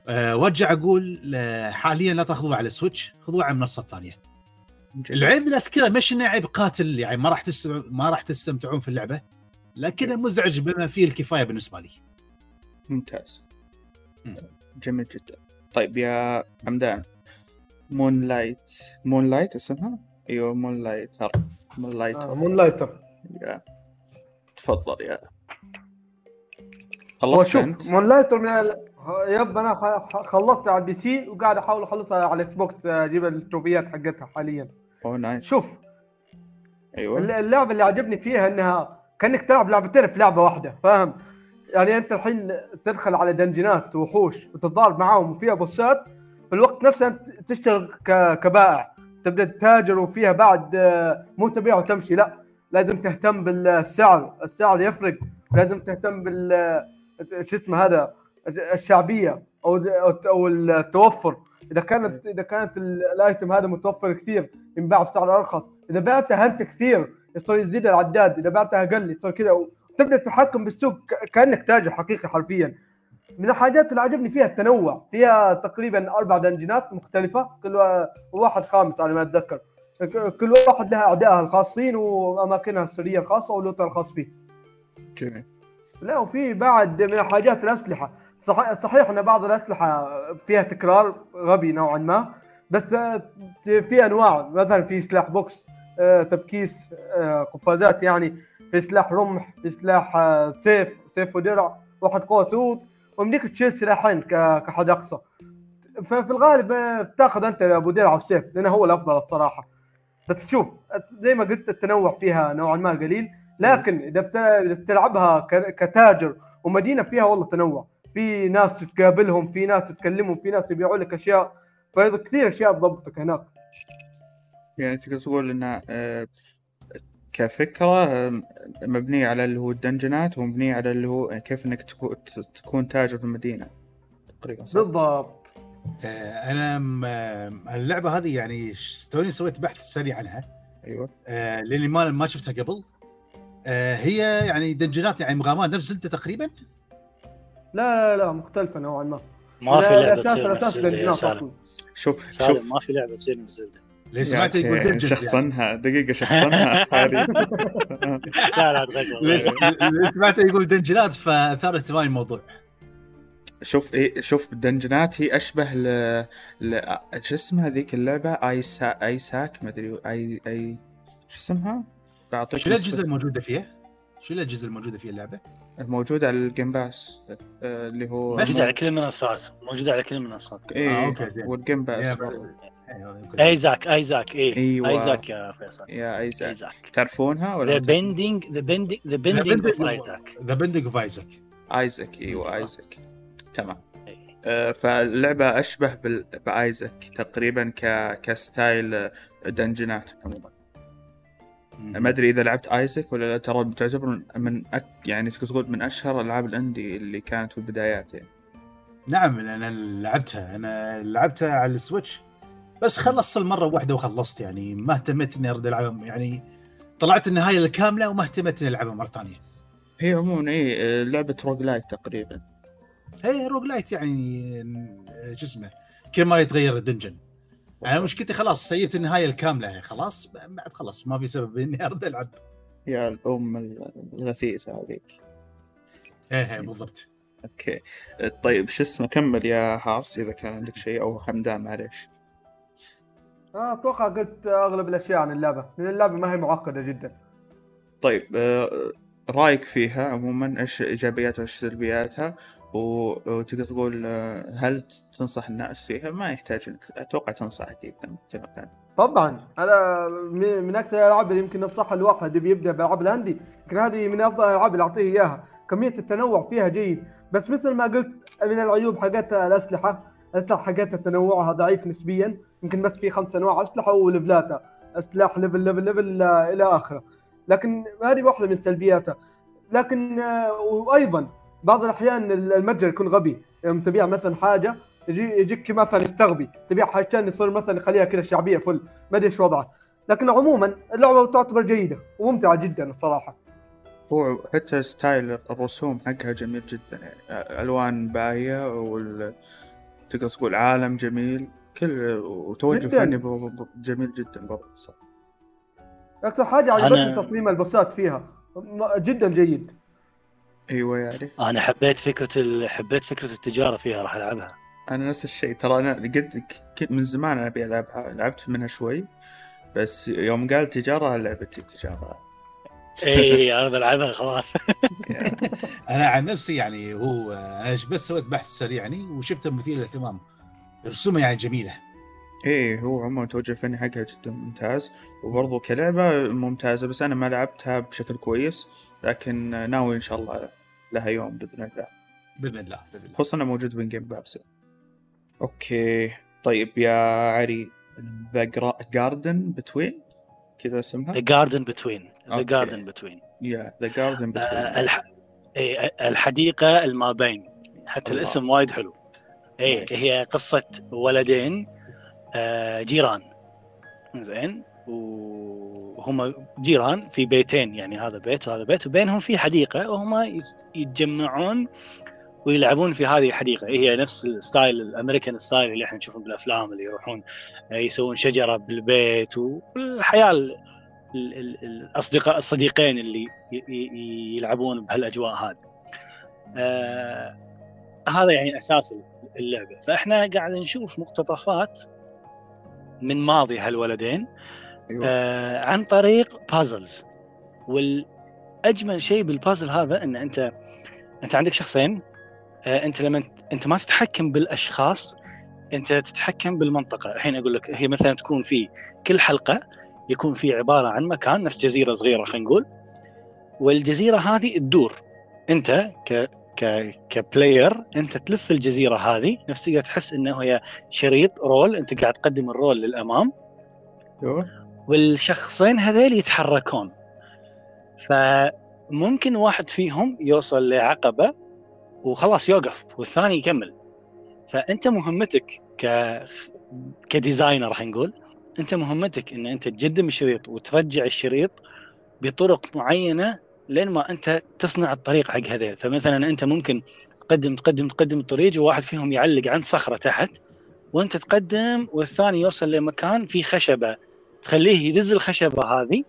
أه وارجع أقول آه، حاليا لا تأخذوها على Switch خذوها على منصات ثانية العيب لا كذا مش إنه عيب قاتل يعني ما راح تستمع ما راح تستمتعون في اللعبة لكنه مزعج بما فيه الكفاية بالنسبة لي. ممتاز. مم. جميل جدا. طيب يا حمدان Moonlight Moonlight اسمها؟ أيوه Moonlight Moonlight آه Moonlighter يا تفضل يا خلصت شوف؟ Moonlighter من ال... yep أنا خلصت على ال PC وقاعد أحاول أخلصها على ال Xbox أجيب التروفيات حقتها حاليا. أوه nice شوف أيوه. الل- اللعبة اللي عجبني فيها إنها كأنك تلعب لعبتين في لعبة واحدة فاهم؟ يعني أنت الحين تدخل على دنجنات وحوش وتتضارب معاهم وفيها بوسات في الوقت نفسه أنت تشتغل كبائع تبدأ تتاجر وفيها بعد آه، مو تبيع وتمشي لا. لازم تهتم بالسعر السعر يفرق. لازم تهتم بال شو اسمه هذا؟ الشعبية أو أو التوفر. إذا كانت إذا كانت ال- الآيتم هذا متوفر كثير ينباع بسعر ارخص إذا بعته أنت كثير يصير يزيد العداد إذا بعته أقل يصير كذا وتبدا تتحكم بالسوق كأنك تاجر حقيقي حرفيا. من الحاجات اللي عجبني فيها التنوع فيها تقريبا أربع دنجنات مختلفة كل وا- واحد خامس على ما أتذكر. كل واحد لها اعدائها الخاصين واماكنها السرية الخاصة ولوتها الخاص فيه. جميل. لا وفي بعد من الحاجات الأسلحة. صح صحيح إن بعض الأسلحة فيها تكرار غبي نوعا ما بس في أنواع. مثلا في سلاح بوكس تبكيس قفازات يعني في سلاح رمح في سلاح سيف سيف ودرع واحد great sword ويمديك تشيل سلاحين كحد أقصى. ففي الغالب بتاخذ أنت أبو درع والسيف لأنه هو الأفضل الصراحة. بس شوف زي ما قلت التنوع فيها نوعا ما قليل. لكن إذا بتلعبها كتاجر ومدينة فيها والله تنوع. في ناس تقابلهم في ناس تتكلمهم في ناس يبيعوا لك أشياء. فكثير أشياء تضبطك هناك. يعني تقدر تقول انها آه، كفكرة آه، مبنية على اللي هو الدنجنات ومبنية على اللي هو كيف إنك تكو- تكون تاجر في المدينة. تقريبا؟ بالضبط. أنا م- آه، اللعبة هذه يعني توني سويت بحث سريع عنها. أيوه. آه لأني ما ما شفتها قبل. آه هي يعني دنجنات يعني مغامرات نفس Zelda تقريبا؟ لا لا لا مختلفة نوعا ما. ما في لعبة تصير نفس شوف شوف. ما في لعبة تصير نفس Zelda. اللي سمعته يعني يقول dungeon يعني. شخصنها دقيقة شخصنها هذه لا لا تغير اللي اللي سمعته يقول دنجنات؟ فاثار اهتمامي الموضوع. شوف إيه شوف الدنجنات هي أشبه ل, ل... شو اسمها ذيك اللعبة Isa... Isaac ما أدري اي اي شو اسمها؟ بعطيك شو الاجهزه الموجودة فيها؟ شو الاجهزه الموجودة في اللعبة؟ موجودة على ال Game Pass آه، اللي هو بس على كل المنصات موجوده على كل المنصات إيه آه، زين. وال Game Pass يا برضو. أيوة، كل- Isaac Isaac اي أيوة. Isaac يا فيصل يا ايزاك ايزاك تعرفونها ولا ذا؟ بيندينج ذا بيندينج ذا بيندينج اوف ايزاك The Binding of Isaac Isaac إيوه Isaac تمام. إيه. آه، فاللعبة أشبه. ب Isaac تقريبا ك... ك style آه، دنجنات عموما. ما أدري إذا لعبت Isaac ولا لا ترى تعتبر من أك... يعني تقدر تقول من أشهر ألعاب ال indie اللي كانت في البدايات يعني. نعم أنا لعبتها. أنا لعبتها على ال Switch بس خلصت المرة واحدة وخلصت يعني. ما اهتميت إني أرد العبها يعني طلعت النهاية الكاملة وما اهتميت إني ألعبها مرة ثانية. هي عموما آه، لعبة roguelite تقريبا. هي roguelite يعني شو اسمه كل ما يتغير ال dungeon. أنا مشكلتي خلاص سيبت النهاية الكاملة خلاص بعد خلاص ما في سبب إني أرد ألعب. يا الأم الغثيثة هذيك. إيه إيه، بالضبط. okay. آه، طيب شو اسمه كمل يا هارس إذا كان عندك شيء أو حمدان معليش. آه، أتوقع قلت أغلب الأشياء عن اللعبة لأن اللعبة ما هي معقدة جدا. طيب آه، رأيك فيها عموما إيش إيجابياتها وايش سلبياتها؟ وتقدر تقول آه، هل تنصح الناس فيها؟ ما يحتاج إنك أتوقع تنصح أكيد طبعا. أنا من أكثر الألعاب اللي يمكن ننصحها الواحد اللي بيبدأ بألعاب الهندي يمكن هذه من أفضل الألعاب اللي أعطيه إياها. كمية التنوع فيها جيد. بس مثل ما قلت من العيوب حقتها الأسلحة الأسلحة حقتها تنوعها ضعيف نسبيا. يمكن بس في خمس أنواع أسلحة وليفلاتها سلاح level level level آه، إلى آخره. لكن هذه واحدة من سلبياتها. لكن آه، وأيضا بعض الأحيان المتجر يكون غبي يوم تبيع مثلا حاجة يجي يجيك مثلا يستغبي تبيع حاجتين يصير مثلا يخليها كذا شعبية full ما أدري إيش وضعه لكن عموما اللعبة تعتبر جيدة وممتعة جدا الصراحة. هو حتى style الرسوم حقها جميل جدا يعني ألوان باهية وال تقدر تقول عالم جميل كل وتوجه جداً. فني جميل جدا برضه صح. أكثر حاجة أنا- عجبتني تصميم البوسات فيها جدا جيد. أيوه يعني أنا حبيت فكرة ال... حبيت فكرة التجارة فيها راح ألعبها. أنا نفس الشيء ترى أنا قد ك- من زمان أنا أبي ألعبها لعبت منها شوي بس يوم قال تجارة لعبتي تجارة. إي أنا بلعبها خلاص. أنا عن نفسي يعني هو أنا بس سويت بحث سريع يعني وشفته مثير للاهتمام. رسومه يعني جميلة. إيه هو عموما توجه الفني حقها جدا ممتاز وبرضو كلعبة ممتازة بس أنا ما لعبتها بشكل كويس. لكن ناوي إن شاء الله لها يوم بإذن الله. بإذن الله بإذن الله. خصوصا إنه موجود بين Game Pass okay. طيب يا علي The Garden Between كذا اسمها؟ The Garden Between the. Garden Between يا The Garden Between الح... إيه، الحديقة الما بين حتى الله. الاسم وايد حلو. اي Nice. هي قصة ولدين آه، جيران. زين. وهم جيران في بيتين يعني هذا بيت وهذا بيت وبينهم في حديقة وهم يت- يتجمعون ويلعبون في هذه الحديقة. هي نفس الستايل ال American style اللي إحنا نشوفه بالأفلام اللي يروحون يسوون شجرة بالبيت والحياة ال- ال- ال- الأصدقاء الصديقين اللي يلعبون بهالأجواء هذه. آه هذا يعني أساس اللعبة. فإحنا قاعد نشوف مقتطفات من ماضي هالولدين. أيوه. آه عن طريق بازلز والأجمل شيء بالبازل هذا إن أنت أنت عندك شخصين آه أنت لما أنت ما تتحكم بالأشخاص أنت تتحكم بالمنطقة. الحين أقول لك هي مثلا تكون في كل حلقة يكون في عبارة عن مكان نفس جزيرة صغيرة خلينا نقول. والجزيرة هذه تدور. أنت ك ك ك player أنت تلف الجزيرة هذه نفس تقدر تحس إنه هي شريط roll أنت قاعد تقدم ال roll للأمام. أيوه. والشخصين هذيل يتحركون. فممكن واحد فيهم يوصل لعقبة وخلاص يوقف والثاني يكمل. فأنت مهمتك ك كديزاينر خلينا نقول أنت مهمتك إن أنت تقدم الشريط وترجع الشريط بطرق معينة لين ما أنت تصنع الطريق حق هذيل. فمثلا أنت ممكن تقدم تقدم تقدم الطريق وواحد فيهم يعلق عند صخرة تحت وأنت تقدم والثاني يوصل لمكان فيه خشبة. تخليه يدز الخشبة هذه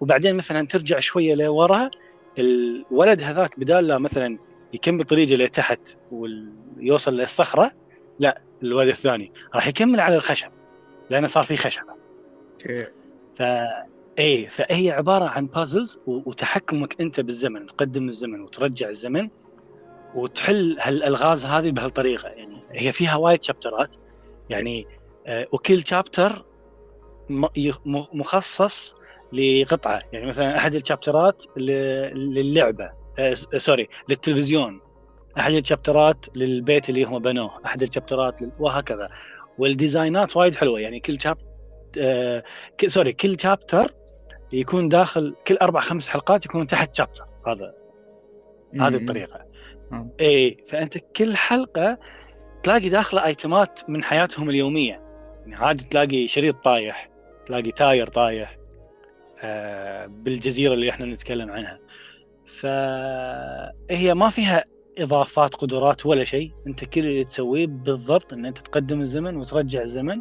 وبعدين مثلا ترجع شوية لورا الولد هذاك بدال لا مثلا يكمل طريقه لتحت ويوصل للصخرة لا الولد الثاني راح يكمل على الخشب لأنه صار في خشبة. okay. ف إيه فهي عبارة عن puzzles وتحكمك أنت بالزمن تقدم الزمن وترجع الزمن وتحل هالألغاز هذه بهالطريقة. يعني هي فيها وايد شابترات يعني آه، وكل chapter مخصص لقطعة يعني مثلا أحد الشابترات للعبة آه، س- sorry للتلفزيون. أحد الشابترات للبيت اللي هم بنوه أحد الشابترات لل- وهكذا. والديزاينات وايد حلوة يعني كل شاب آه، ك- sorry كل chapter يكون داخل كل أربع خمس حلقات يكون تحت chapter. هذا هذه. الطريقة. آه. إي فأنت كل حلقة تلاقي داخلة ايتمات من حياتهم اليومية. يعني عادي تلاقي شريط طايح تلاقي تاير طايح آه بالجزيرة اللي إحنا نتكلم عنها. فهي ما فيها إضافات قدرات ولا شيء. أنت كل اللي تسويه بالضبط إن أنت تقدم الزمن وترجع الزمن.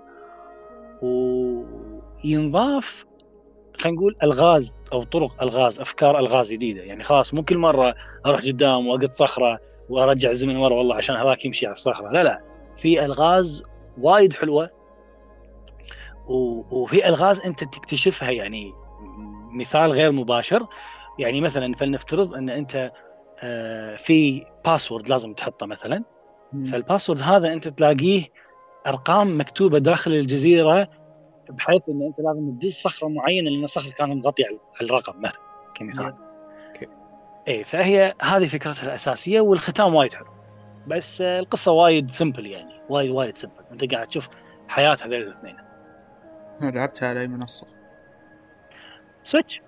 وينضاف خلينا نقول ألغاز أو طرق ألغاز أفكار ألغاز جديدة. يعني خلاص مو كل مرة أروح قدام واقط صخرة وأرجع الزمن ورا والله عشان هذاك يمشي على الصخرة. لا لا. في ألغاز وايد حلوة وفي ألغاز أنت تكتشفها يعني مثال غير مباشر. يعني مثلا فلنفترض أن أنت آه، في password لازم تحطه مثلا. فال password هذا أنت تلاقيه أرقام مكتوبة داخل الجزيرة بحيث أن أنت لازم تدز صخرة معينة لأن الصخرة كانت مغطيه على الرقم مثلا كمثال. okay. اي فهي هذه فكرتها الأساسية والختام وايد حلو. بس آه، القصة وايد simple يعني وايد وايد سمبل أنت قاعد تشوف حياة هذول الاثنين. لعبتها على أي منصة؟ Switch.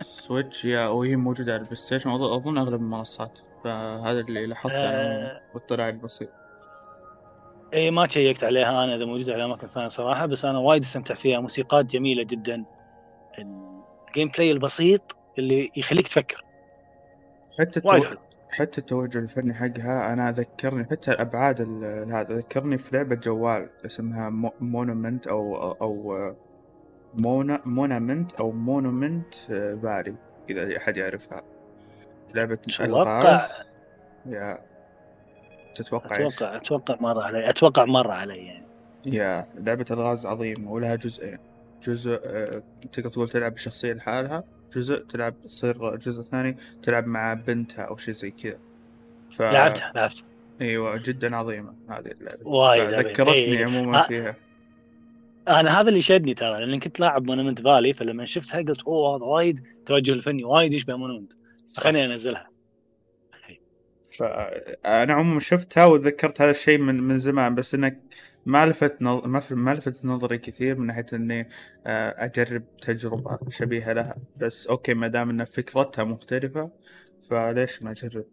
Switch yeah وهي موجودة على ال PlayStation. اظن أغلب المنصات. فهذا اللي لاحظته أنا آه. واطلاعي البسيط. اي ما شيكت عليها أنا إذا موجودة على أماكن ثانية صراحة بس أنا وايد استمتع فيها. موسيقات جميلة جدا. ال gameplay البسيط اللي يخليك تفكر. حتى وايد التو... حتى التوجه الفني حقها أنا ذكرني حتى الأبعاد ال- هذا ذكرني في لعبة جوال اسمها Mo... Monument أو أو Mona Monument أو Monument Valley إذا أحد يعرفها. لعبة أتوقع- الغاز yeah. تتوقع إيش؟ أتوقع أتوقع مره علي أتوقع مره علي يعني. يا. لعبة ألغاز عظيمة ولها جزئين جزء آه، تقدر تقول تلعب بشخصية لحالها. جزء تلعب تصير جزء ثاني تلعب مع بنتها أو شيء زي كذا ف... لعبتها لعبتها أيوة جدا عظيمة هذه اللعبة وايد. ذكرتني إيه. عموما آه. فيها أنا هذا اللي شدني ترى لأن كنت لاعب Monument Valley فلما شفتها قلت أوه هذا وايد توجه الفني وايد يشبه Monument. خليني أنزلها فأنا عموما شفتها وتذكرت هذا الشيء من من زمان بس إنك ما لفت نظ... ما ما لفت نظري كثير من ناحية إني آه، أجرب تجربة شبيهة لها. بس okay ما دام إن فكرتها مختلفة فليش ما أجرب؟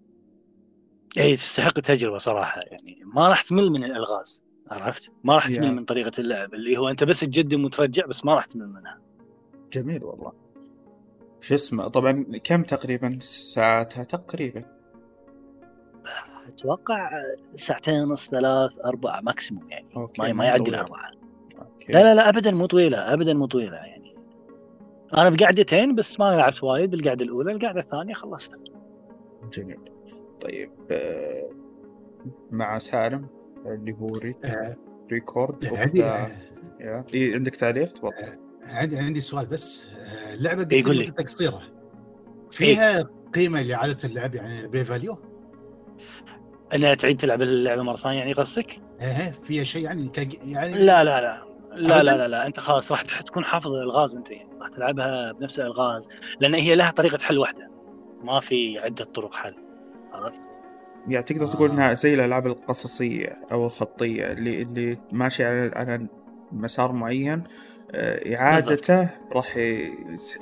اي تستحق التجربة صراحة. يعني ما راح تمل من الألغاز عرفت؟ ما راح تمل. من طريقة اللعب اللي هو أنت بس تقدم وترجع بس ما راح تمل منها. جميل والله. شو اسمه طبعا كم تقريبا؟ ساعتها تقريبا. أتوقع ساعتين ونص ثلاث أربع maximum يعني. okay ما, ما يعدي. الاربعه okay. لا لا لا ابدا مو طويلة ابدا مو طويلة يعني. أنا بقعدتين بس ما لعبت وايد بالقعدة الأولى القعدة الثانية خلصت جميل. طيب آه، مع سالم اللي هو Rec آه، Record عندي. إيه عندك تعليق؟ تفضل. عندي عندي سؤال بس. آه، اللعبه قلت إيه، قول لي. قصيره فيها قيمة لاعاده اللعب يعني replay value إنها تعيد تلعب اللعبة مرة ثانية يعني قصدك؟ إيه فيها شيء يعني كج- يعني لا لا لا لا؟ لا لا, لا. أنت خلاص راح تكون حافظ الألغاز أنت يعني راح تلعبها بنفس الألغاز لأن هي لها طريقة حل واحدة ما في عدة طرق حل عرفت؟ يعني تقدر تقول آه. إنها زي الألعاب القصصية أو الخطية اللي اللي ماشي على على مسار معين آه، إعادته راح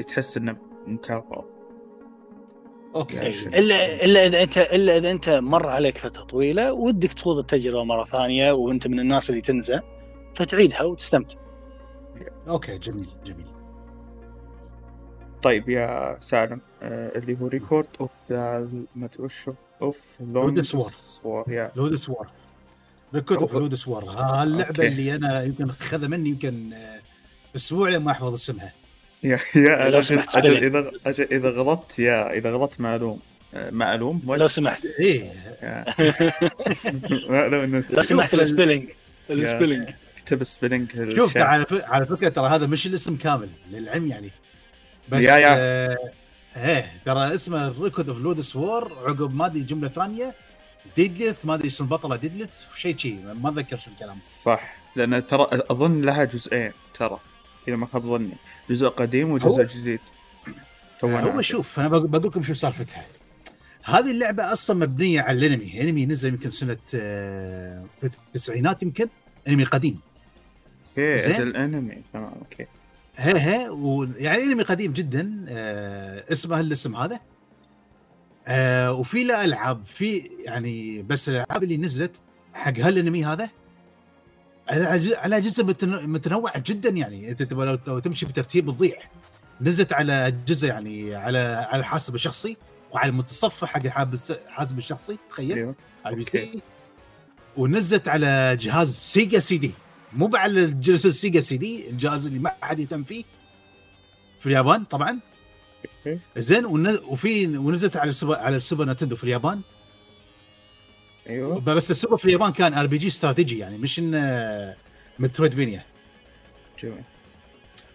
تحس إنه مكرر okay يعني. إلا إلا إذا أنت إلا إذا أنت مر عليك فترة طويلة ودك تخوض التجربة مرة ثانية وأنت من الناس اللي تنسى فتعيدها وتستمتع. okay جميل جميل طيب يا سالم آه، اللي هو Record of the ما أدري وش of War. War يا Lodoss War ريكورد اوف. لودس وور هاللعبه. اللي أنا يمكن خذ مني يمكن آه، أسبوع لما أحفظ اسمها يا يا لو سمحت أجل spelling. إذا أجل إذا غلطت يا إذا غلطت معلوم. آه، معلوم لو سمحت. إيه. لو سمحت ال spelling ال spelling اكتب spelling شوف على ف... على فكرة ترى هذا مش الاسم كامل للعلم يعني. بس يا- يا. آه إيه ترى اسمه Record of Lodoss War عقب ما أدري جملة ثانية. Deedlit ما أدري اسم البطله Deedlit شيء شيء ما أتذكر شو الكلام. صح. لأن ترى أظن لها جزئين ترى. اذا ما خاب ظني. جزء قديم وجزء هو- جديد. هو. شوف أنا بق- بقول لكم شو سالفتها. هذه اللعبة أصلا مبنية على الأنمي. أنمي نزل يمكن سنة آه، في التسعينات يمكن. أنمي قديم. okay زين. أجل أنمي. تمام okay. هي هي ويعني أنمي قديم جدا. آه اسمه الاسم هذا. آه وفي له ألعاب في يعني بس الألعاب اللي نزلت حق هالأنمي هذا. على على جزء متن- متنوع جدا يعني. أنت تبغى لو, لو تمشي بترتيب تضيع نزلت على اجهزه يعني على على الحاسب الشخصي وعلى المتصفح حق الحاسب الشخصي تخيل. على ال P أوكي. C ونزلت على جهاز Sega CD. مو على الجهاز ال Sega CD الجهاز اللي ما حد يهتم فيه. في اليابان طبعا. زين ونزلت على السوبر على ال Super Nintendo في اليابان. أيوه. بس السوبر في اليابان كان RPG strategy يعني مش انه metroidvania. جميل.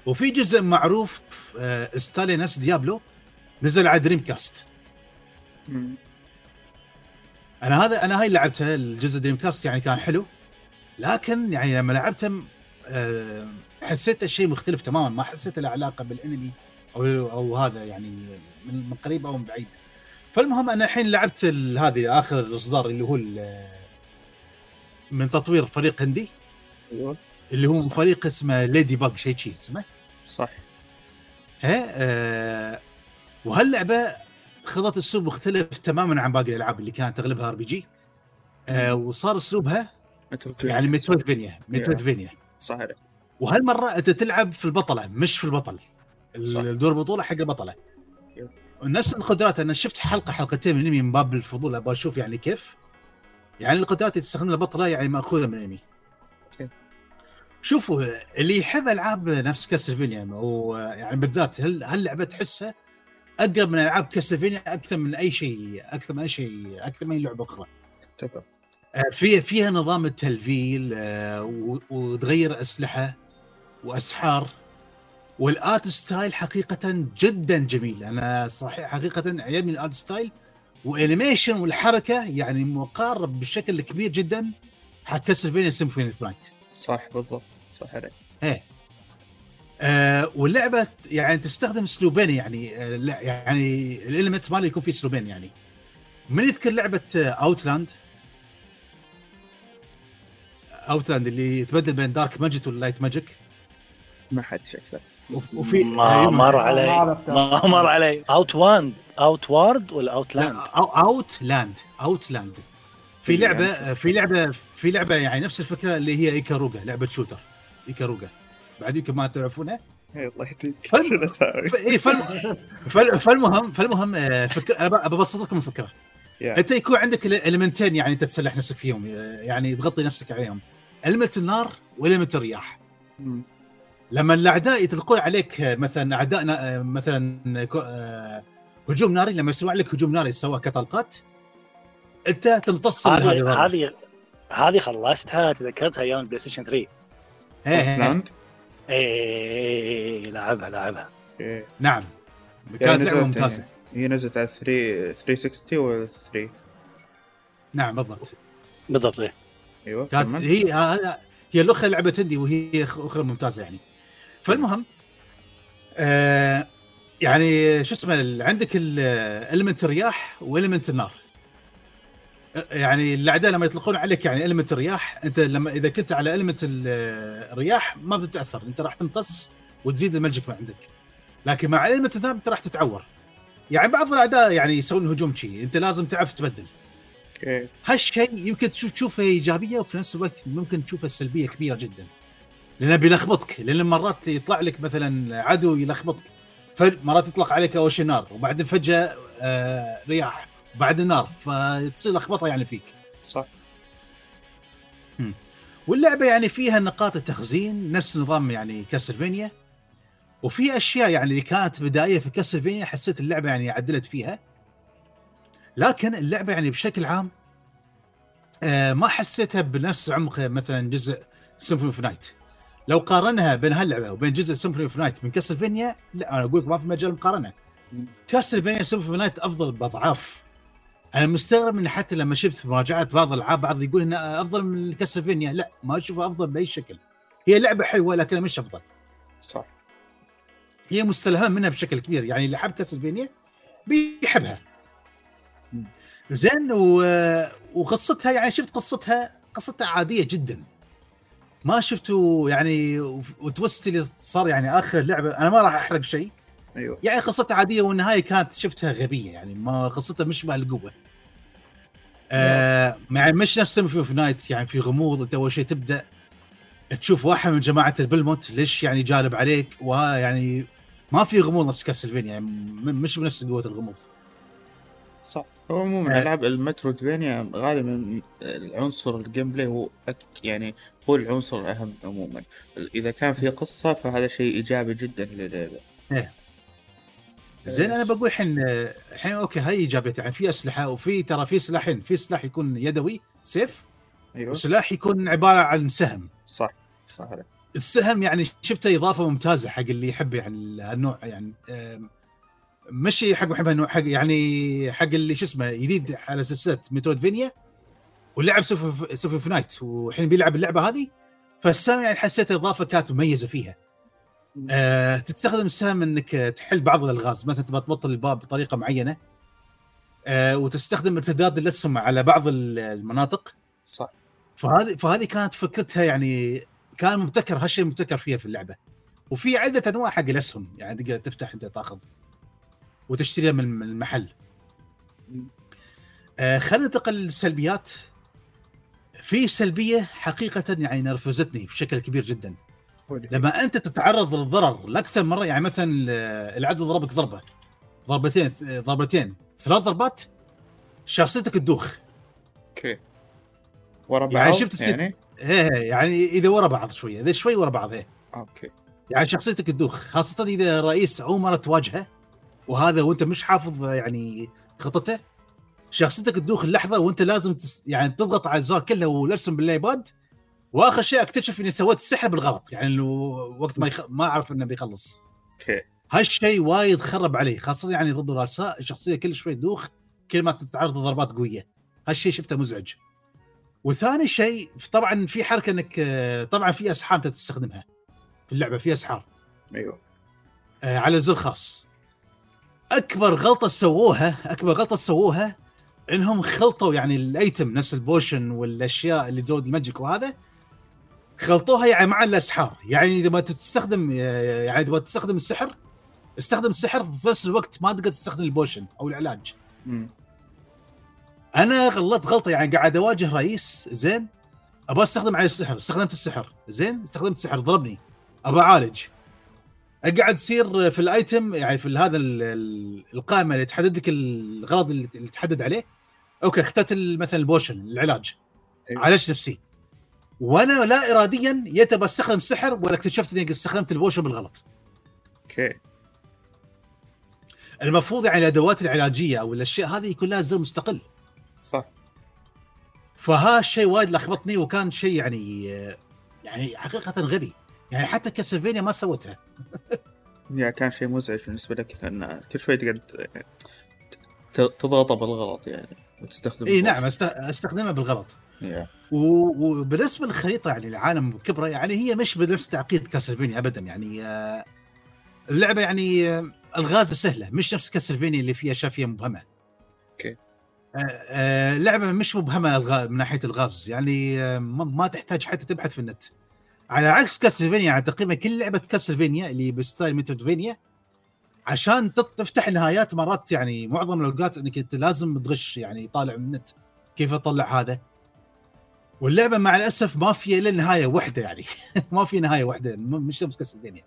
وفي جزء معروف آه، style نفس Diablo نزل على Dreamcast مم. أنا هذا أنا هاي لعبتها الجزء Dreamcast يعني كان حلو. لكن يعني لما لعبته آه، حسيت شيء مختلف تماما. ما حسيت له علاقه بالأنمي أو أو هذا يعني من من قريب أو من بعيد. فالمهم أنا الحين لعبت هذه آخر الاصدار اللي هو من تطوير فريق indie. أيوه. اللي هو صح. فريق اسمه Ladybug شيء شيء اسمه؟ صح. ها آه وهاللعبة خذت اسلوب مختلف تماما عن باقي الألعاب اللي كانت أغلبها RPG آه وصار أسلوبها يعني metroidvania metroidvania صح عليك وهالمرة أنت تلعب في البطلة مش في البطل. صح. الدور البطوله حق البطلة. yep. ونفس القدرات أنا شفت حلقة حلقتين من الانمي من باب الفضول أبغى أشوف يعني كيف. يعني القدرات اللي تستخدمها البطلة يعني مأخوذة من الانمي أوكي. شوفوا اللي يحب ألعاب نفس Castlevania ويعني بالذات هل هاللعبه تحسها أقرب من ألعاب Castlevania أكثر من أي شيء أكثر من أي شيء أكثر من أي لعبة أخرى. أتفق. آه، في فيها نظام التلفيل آه، وتغير أسلحة وأسحار. وال art style حقيقة جدا جميل. أنا صحيح حقيقة عجبني ال art style. و animation والحركة يعني مقارب بشكل كبير جدا حق Castlevania Symphony of Night صح بالضبط. صح عليك. إيه. آه واللعبة يعني تستخدم اسلوبين يعني آه لا يعني ال element ماله يكون فيه اسلوبين يعني. من يذكر لعبة اوتلاند اوتلاند اللي تبدل بين دارك ماجيك واللايت ماجيك ما حد شكله. وفي ما أيوة. مر علي. ما مر علي اوت واند اوت وارد ولا اوت لاند؟ اوت لاند اوت لاند في اللي لعبه. في لعبه في لعبة يعني نفس الفكرة اللي هي ايكاروجا لعبة شوتر ايكاروجا بعد يمكن ما تعرفونها اي الله يهديك شو إيه، فال- فالمهم فالمهم آه، فكر أنا ببسط لكم الفكرة يا. أنت يكون عندك element ين يعني أنت تسلح نفسك فيهم آه، يعني تغطي نفسك عليهم element النار و element الرياح مم. لما الأعداء يطلقون عليك مثلا اعدائنا مثلا آه، هجوم ناري لما يسوون عليك هجوم ناري سواء كطلقات أنت تمتص هذه هذه. هذه خلصتها تذكرتها أيام PlayStation 3 إيه، إيه، Outland اي لعبها لعبها. إيه. نعم. يعني كانت لعبة نزلت ممتازة. هي نزلت على 3 360 و 3 نعم بالضبط. بالضبط إيه. أيوه كانت. هي هي الاخرى لعبة هندي وهي أخرى ممتازة يعني. فالمهم آه يعني شو اسمه عندك المنت الرياح والمنت النار. يعني الاعداء لما يطلقون عليك يعني المنت الرياح انت لما إذا كنت على المنت الرياح ما بتتأثر انت راح تمتص وتزيد الملجك ما عندك. لكن مع المنت النار أنت راح تتعور. يعني بعض الأعداء يعني يسوون هجوم شي أنت لازم تعرف تبدل. أوكي. هالشيء يمكن تشوف- تشوفه إيجابية وفي نفس الوقت ممكن تشوفه سلبية كبيرة جدا. لأنه بيلخبطك لأن مرات يطلع لك مثلا عدو يلخبطك. فمرات يطلق عليك اول شيء نار وبعدين فجأة آه رياح وبعدين نار فتصير لخبطة يعني فيك. صح. واللعبة يعني فيها نقاط التخزين نفس نظام يعني Castlevania. وفي أشياء يعني اللي كانت بدائية في Castlevania حسيت اللعبة يعني عدلت فيها. لكن اللعبة يعني بشكل عام آه ما حسيتها بنفس عمق مثلا جزء Symphony of Night لو قارنها بين هاللعبة وبين جزء Symphony of Night من Castlevania لا أنا أقول لك ما في مجال مقارنة. مم. Castlevania Symphony of Night أفضل بأضعاف. أنا مستغرب ان حتى لما شفت مراجعة بعض الألعاب بعض يقول إنها أفضل من كاسلفينيا لا ما أشوفها أفضل بأي شكل. هي لعبة حلوة لكنها مش أفضل. صح. هي مستلهمة منها بشكل كبير. يعني اللي حب كاسلفينيا بيحبها. زين و... وقصتها يعني شفت قصتها؟ قصتها عادية جدا. ما شفتوا يعني وتوست اللي صار يعني آخر لعبة أنا ما راح أحرق شيء. أيوه. يعني قصتها عادية والنهاية كانت شفتها غبية يعني ما قصتها مش بهالقوه آه يعني مش نفس Symphony of Night يعني في غموض أنت أول شيء تبدأ تشوف واحد من جماعة ال Belmont ليش يعني جالب عليك وها يعني ما في غموض نفس Castlevania يعني مش بنفس قوة الغموض. صح. هو عموما آه. العاب ال metroidvania غالبا العنصر ال gameplay هو أك يعني هو العنصر الأهم عموما. إذا كان في قصة فهذا شيء إيجابي جدا للعبة. زين أنا. بقول الحين الحين أوكي هاي ايجابيات يعني في أسلحة وفي ترى في سلاحين. في سلاح يكون يدوي سيف. أيوه. وسلاح يكون عبارة عن سهم. صح صح. السهم يعني شفته إضافة ممتازة حق اللي يحب يعني هالنوع يعني آم، مش حق محب حق يعني حق اللي شو اسمه جديد على سلسلة metroidvania ولعب Symphony of Night والحين بيلعب اللعبة هذه فالسهم يعني حسيت إضافة كانت مميزة فيها. آه تستخدم السهم إنك تحل بعض الألغاز مثلا تبغى تبطل الباب بطريقة معينة آه وتستخدم ارتداد الأسهم على بعض المناطق. صح. فهذه فهذه كانت فكرتها يعني كان مبتكر هالشيء مبتكر فيها في اللعبة. وفي عدة أنواع حق الأسهم يعني تقدر تفتح أنت تاخذ. وتشتريها من المحل. آه خلينا ننتقل للسلبيات. في سلبية حقيقة يعني نرفزتني بشكل كبير جدا. لما أنت تتعرض للضرر لاكثر مرة يعني مثلا آه، العدو ضربك ضربة. ضربتين آه، ضربتين. ثلاث ضربات شخصيتك تدوخ. أوكي. ورا بعض يعني شفت الست- يعني؟ إيه يعني إذا ورا بعض شوية إذا شوي ورا بعض إيه. أوكي. يعني شخصيتك تدوخ خاصة إذا رئيس عمره تواجهه. وهذا وانت مش حافظ يعني خطته. شخصيتك تدوخ اللحظة وانت لازم تس يعني تضغط على الزر كله والارسم بالايباد وآخر شيء أكتشف إني سويت السحر بالغلط يعني انه وقت ما يخ... ما أعرف إنه بيخلص. okay. هالشيء وايد خرب عليه خاصة يعني ضد الرؤساء الشخصية كل شوي تدوخ كل ما تتعرض لضربات قوية. هالشيء شفته مزعج. وثاني شيء طبعا في حركة إنك طبعا في أسحار أنت تستخدمها في اللعبة في أسحار. أيوه. آه، على زر خاص. أكبر غلطة سووها أكبر غلطة سووها إنهم خلطوا يعني ال item نفس ال potion والأشياء اللي تزود ال magic وهذا خلطوها يعني مع الأسحار. يعني إذا ما تستخدم يعني إذا ما تستخدم السحر استخدم السحر في نفس الوقت ما تقدر تستخدم ال potion أو العلاج. امم أنا غلطت غلطة يعني قاعد أواجه رئيس زين أبغى أستخدم عليه السحر استخدمت السحر زين استخدمت السحر ضربني ابى أعالج. اقعد تصير في ال item يعني في هذا ال- ال- القائمة اللي تحدد لك الغرض اللي تحدد عليه. okay اخترت مثلا ال potion العلاج. أيوة. عالجت نفسي. وأنا لا اراديا ياي ابى استخدم السحر ولا اكتشفت إني استخدمت ال potion بالغلط. okay. المفروض يعني الأدوات العلاجية أو الأشياء هذه يكون لها زر مستقل. صح. فها الشيء وايد لخبطني وكان شيء يعني يعني حقيقة غبي. يعني حتى كاسلفينيا ما سوتها يا كان شيء مزعج بالنسبة لك لأن كل شوي تقعد تضغطه بالغلط يعني وتستخدم إي. نعم أست- استخدمها بالغلط. و- وبالنسبة للخريطة يعني العالم بكبره يعني هي مش بنفس تعقيد كاسلفينيا ابدا يعني آه، اللعبة يعني آه، ألغاز سهلة مش نفس Castlevania اللي فيها اشياء فيها مبهمة okay. آه، آه، لعبة مش مبهمة من ناحية الغاز يعني ما تحتاج حتى تبحث في النت على عكس Castlevania يعني تقريبا كل لعبة Castlevania اللي ب style Metroidvania عشان تفتح نهايات مرات يعني معظم الأوقات إنك أنت لازم تغش يعني تطالع من النت. كيف أطلع هذا؟ واللعبة مع الأسف ما فيها إلا نهاية واحدة يعني. ما في نهاية واحدة مش نفس Castlevania.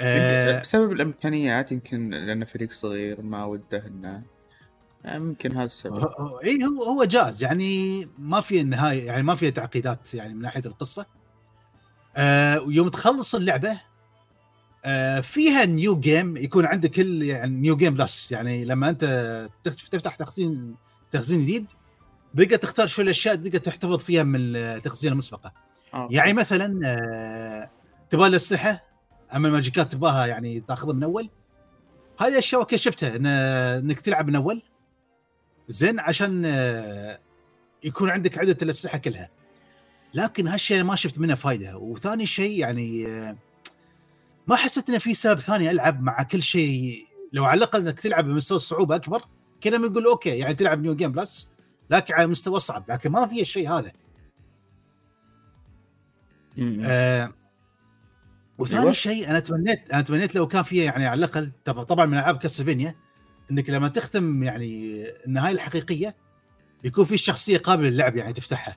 آه. بسبب الإمكانيات يمكن لأنه فريق صغير ما وده إنه يعني يمكن هذا السبب. اي هو هو جايز يعني ما في نهاية يعني ما فيها تعقيدات يعني من ناحية القصة. آه ويوم تخلص اللعبة آه فيها new game يكون عندك كل يعني new game plus يعني لما أنت تف- تفتح تخزين تخزين جديد تقدر تختار شو الأشياء تقدر تحتفظ فيها من التخزين المسبقة. آه. يعني مثلا آه، تبغى الاسلحه أما الماجيكات تبغاها يعني تأخذها من أول. هذه اشياء okay شفتها إن إنك تلعب من أول. زين عشان آه، يكون عندك عدة الأسلحة كلها. لكن هالشيء ما شفت منه فايدة. وثاني شيء يعني آه، ما حسيت إنه في سبب ثاني ألعب مع كل شيء. لو على الأقل إنك تلعب بمستوى الصعوبة أكبر كنا بنقول okay يعني تلعب new game plus لكن على مستوى صعب لكن ما في الشيء هذا. آه وثاني. شيء أنا تمنيت أنا تمنيت لو كان فيها يعني على الأقل طب- طبعا من ألعاب Castlevania إنك لما تختم يعني النهاية الحقيقية يكون في شخصية قابلة للعب يعني تفتحها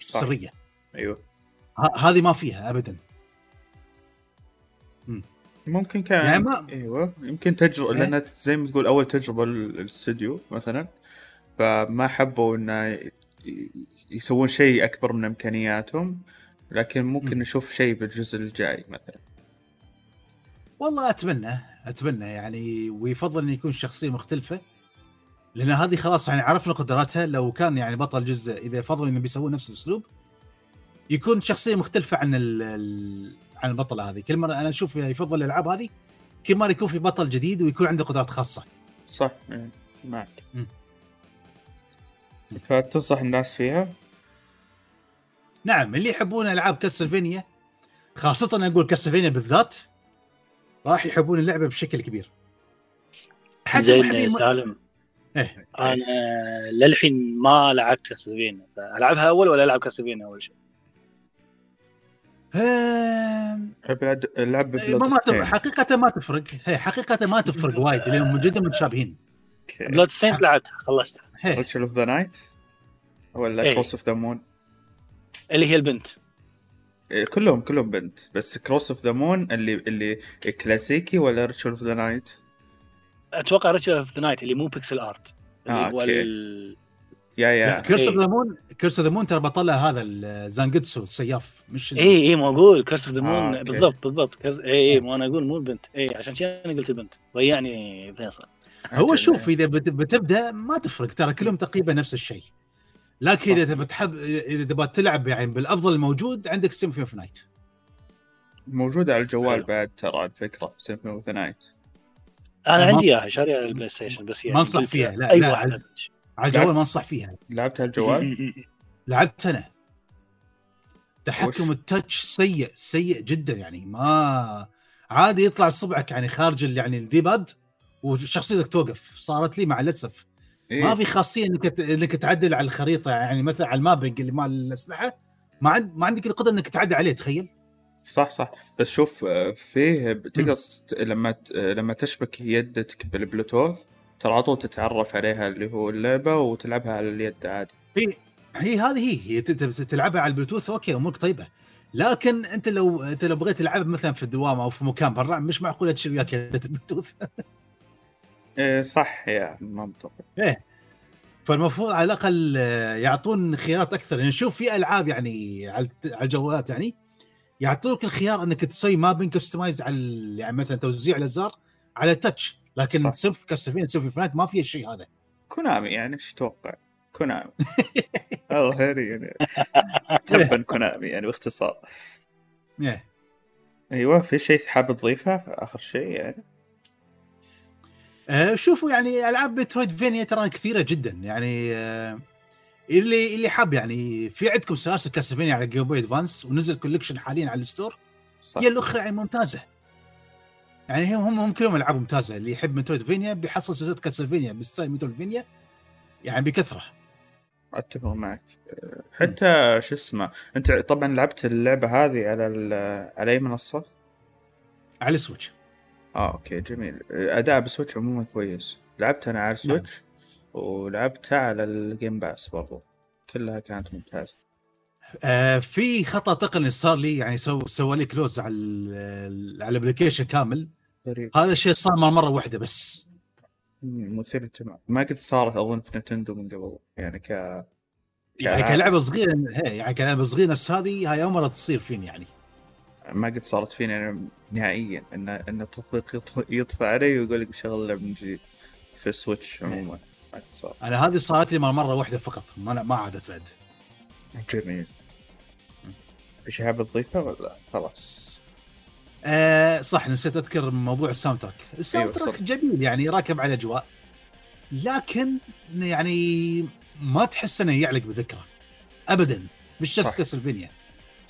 صح. سرية. أيوه. ه- هذه ما فيها ابدا. ممكن كان يعني ما- أيوه. يمكن تجربة إيه؟ لأن زي ما تقول أول تجربة للاستوديو مثلا فما حبوا انه يسوون شيء أكبر من إمكانياتهم لكن ممكن مم. نشوف شيء بالجزء الجاي مثلا. والله أتمنى أتمنى يعني ويفضل إن يكون شخصية مختلفة لأن هذه خلاص يعني عرفنا قدراتها لو كان يعني بطل جزء إذا فضلوا انهم بيسوون نفس الأسلوب يكون شخصية مختلفة عن ال ال عن البطلة هذه كل مرة أنا أشوف يفضل الألعاب هذه كل مرة يكون في بطل جديد ويكون عنده قدرات خاصة صح إيه، معك. فتنصح الناس فيها نعم اللي يحبون ألعاب Castlevania خاصة أنا أقول Castlevania بالذات راح يحبون اللعبة بشكل كبير حتى زين الم- سالم إيه. أنا للحين ما لعبت Castlevania فألعبها أول ولا ألعب Castlevania أول شيء؟ بلاد اللعب إيه، ما حقيقة ما تفرق. هي حقيقة ما تفرق وايد لأنهم جدا متشابهين. Bloodstained لعبتها خلصتها. Ritual of the Night ولا إيه. Curse of the Moon اللي هي البنت. كلهم كلهم بنت. بس Curse of the Moon اللي اللي كلاسيكي ولا Ritual of the Night أتوقع Ritual of the Night اللي مو pixel art اللي آه، هو. يا يا Curse of إيه. the Moon Curse of the Moon ترى بطلها هذا ال Zangetsu السياف مش اي اي ما أقول. Curse of the آه، Moon okay. بالضبط بالضبط. Curse... اي اي ما أنا أقول مو البنت. اي عشان كذا أنا قلت البنت. ضيعني فيصل. هو شوف إذا بت- بتبدأ ما تفرق ترى كلهم تقريبا نفس الشيء. لكن. إذا تبى تحب إذا تبغى تلعب يعني بالأفضل الموجود عندك Symphony of Night. موجودة على الجوال حلو. بعد ترى الفكرة Symphony of Night. أنا عندي إياها شاريها على ال PlayStation بس يعني ما قلت فيها، لا، أي لا، واحدة على الجوال ما أنصح فيها. لعبتها على الجوال لعبت أنا. تحكم ال touch سيء سيء جدا يعني. ما عادي يطلع صبعك يعني خارج يعني ال D-pad وشخصيتك توقف. صارت لي مع الأسف. إيه؟ ما في خاصية إنك إنك تعدل على الخريطة يعني مثلا على ال mapping اللي مال الأسلحة. ما عند ما عندك القدرة إنك تعدل عليه تخيل. صح صح. بس شوف آه، فيه تقدر لما لما تشبك يدك بالبلوتوث ترى على طول تتعرف عليها اللي هو اللعبة وتلعبها على اليد عادي. هي هي هذه هي تلعبها على ال Bluetooth okay أمورك طيبة. لكن أنت لو أنت لو بغيت تلعبها مثلا في الدوام أو في مكان برا مش معقولة تشيل وياك البلوتوث. إيه صح يا منطقي. فالمفروض على الأقل يعطون خيارات أكثر. يعني شوف في ألعاب يعني على الجوالات يعني يعطونك الخيار أنك تسوي mapping customize على يعني مثلا توزيع الأزرار على ال touch لكن صح. سيلف كاستفين سيلف فنايت ما في الشيء هذا. Konami يعني إيش تتوقع؟ Konami. الله يعني تبا Konami يعني باختصار. إيه. أيوه في شيء حاب تضيفه؟ آخر شيء يعني؟ آه، شوفوا يعني ألعاب Metroidvania ترى كثيرة جدا يعني آه، اللي اللي حاب يعني في عندكم سلاسل Castlevania على Game Boy Advance ونزل collection حاليا على ال store. صح. هي الأخرى يعني ممتازة. يعني هم هم, هم كلهم العاب ممتازه اللي يحب Metroidvania بيحصل سلسله Castlevania ب style Metroidvania يعني بكثرة. أتفق معك. حتى شو اسمه أنت طبعا لعبت اللعبة هذه على ال- على أي منصة؟ على ال Switch. آه okay جميل. أداء ب Switch عموما كويس. لعبت أنا على ال Switch ولعبتها على ال Game Pass برضو. كلها كانت ممتازة. آه في خطأ تقني صار لي يعني سو سوى لي close على على ال application كامل. غريب. هذا الشيء صار مرة واحدة بس. مثير ما قد صارت أظن في Nintendo من قبل يعني ك يعني. كلعبة صغيرة هي يعني كلعبة صغيرة نفس هذه هاي أول مرة تصير فيني يعني. ما قد صارت فيني أنا نهائيا ان إن التطبيق يط- يطفى علي ويقول لك بشغل لعبة من جديد في ال Switch عموما. ما قد صار. أنا هذه صارت لي مرة واحدة فقط ما ما عادت بعد. جميل في شيء حاب تضيفه ولا خلاص؟ آه صح نسيت أذكر موضوع ال soundtrack ال sound أيوة، track تفضل. جميل يعني راكب على الاجواء لكن يعني ما تحس إنه يعلق بالذكرى ابدا مش نفس. Castlevania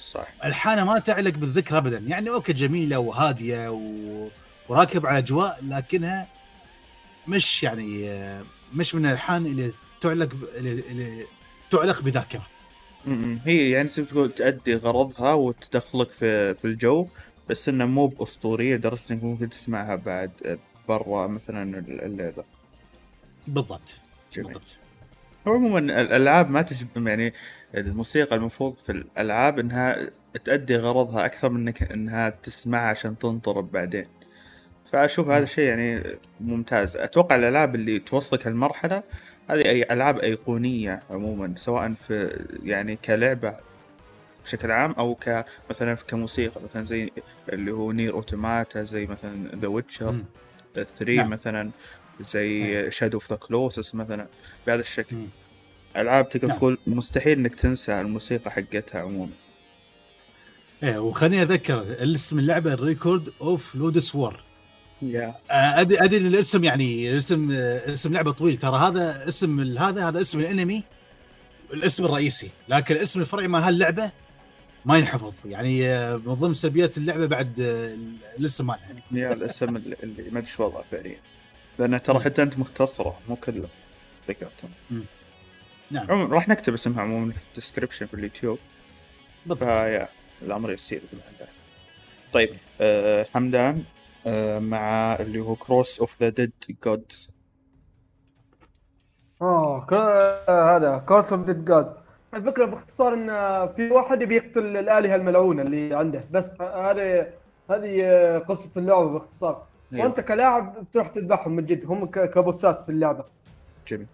صح ألحانه ما تعلق بالذكرى ابدا يعني okay جميلة وهادية و... وراكب على اجواء لكنها مش يعني آه، مش من الالحان اللي تعلق ب... اللي... اللي تعلق بذاكرة. هي يعني زي تقول تأدي غرضها وتدخلك في في الجو بس إنه مو بأسطورية لدرجة إنك ممكن تسمعها بعد برا مثلا اللعبه بالضبط. جميل بالضبط. هو عموما الألعاب ما تجب يعني الموسيقى المفروض في الألعاب إنها تأدي غرضها أكثر من انك إنها تسمعها عشان تنطرب بعدين. فأشوف هذا الشيء يعني ممتاز. أتوقع الألعاب اللي توصلك هالمرحلة هذه اي ألعاب أيقونية عموما سواء في يعني كلعبة بشكل عام أو كمثلا كموسيقى مثلا زي اللي هو NieR Automata زي مثلا The Witcher مم. 3 نعم. مثلا زي Shadow of the Colossus مثلا بهذا الشكل مم. ألعاب تقدر نعم. تقول مستحيل إنك تنسى الموسيقى حقتها عموما إيه وخليني أذكر اسم اللعبة Record of Lodoss War ادري أدري إن الاسم يعني اسم آه، اسم لعبة طويل. ترى هذا اسم ال- هذا هذا اسم الأنمي الاسم الرئيسي. لكن الاسم الفرعي مال هاللعبة ما ينحفظ. يعني آه، من ضمن سلبيات اللعبة بعد آه، الاسم مالها. yeah الاسم اللي, اللي ما أدري شو وضعه فعليا. لأن ترى حتى أنت مختصرة مو كله. ذكرتهم نعم. راح نكتب اسمها عموما في ال description في اليوتيوب. بالضبط. ف yeah الأمر يسير. الله. طيب آه حمدان آه مع اللي هو Curse of the Dead Gods آه هذا Curse of Dead God الفكرة باختصار إن في واحد يبي يقتل الآلهة الملعونة اللي عنده. بس هذه هذه قصة اللعبة باختصار. أيوه. وأنت كلاعب تروح تذبحهم من جد. هم ك boss ات في اللعبة. جميل.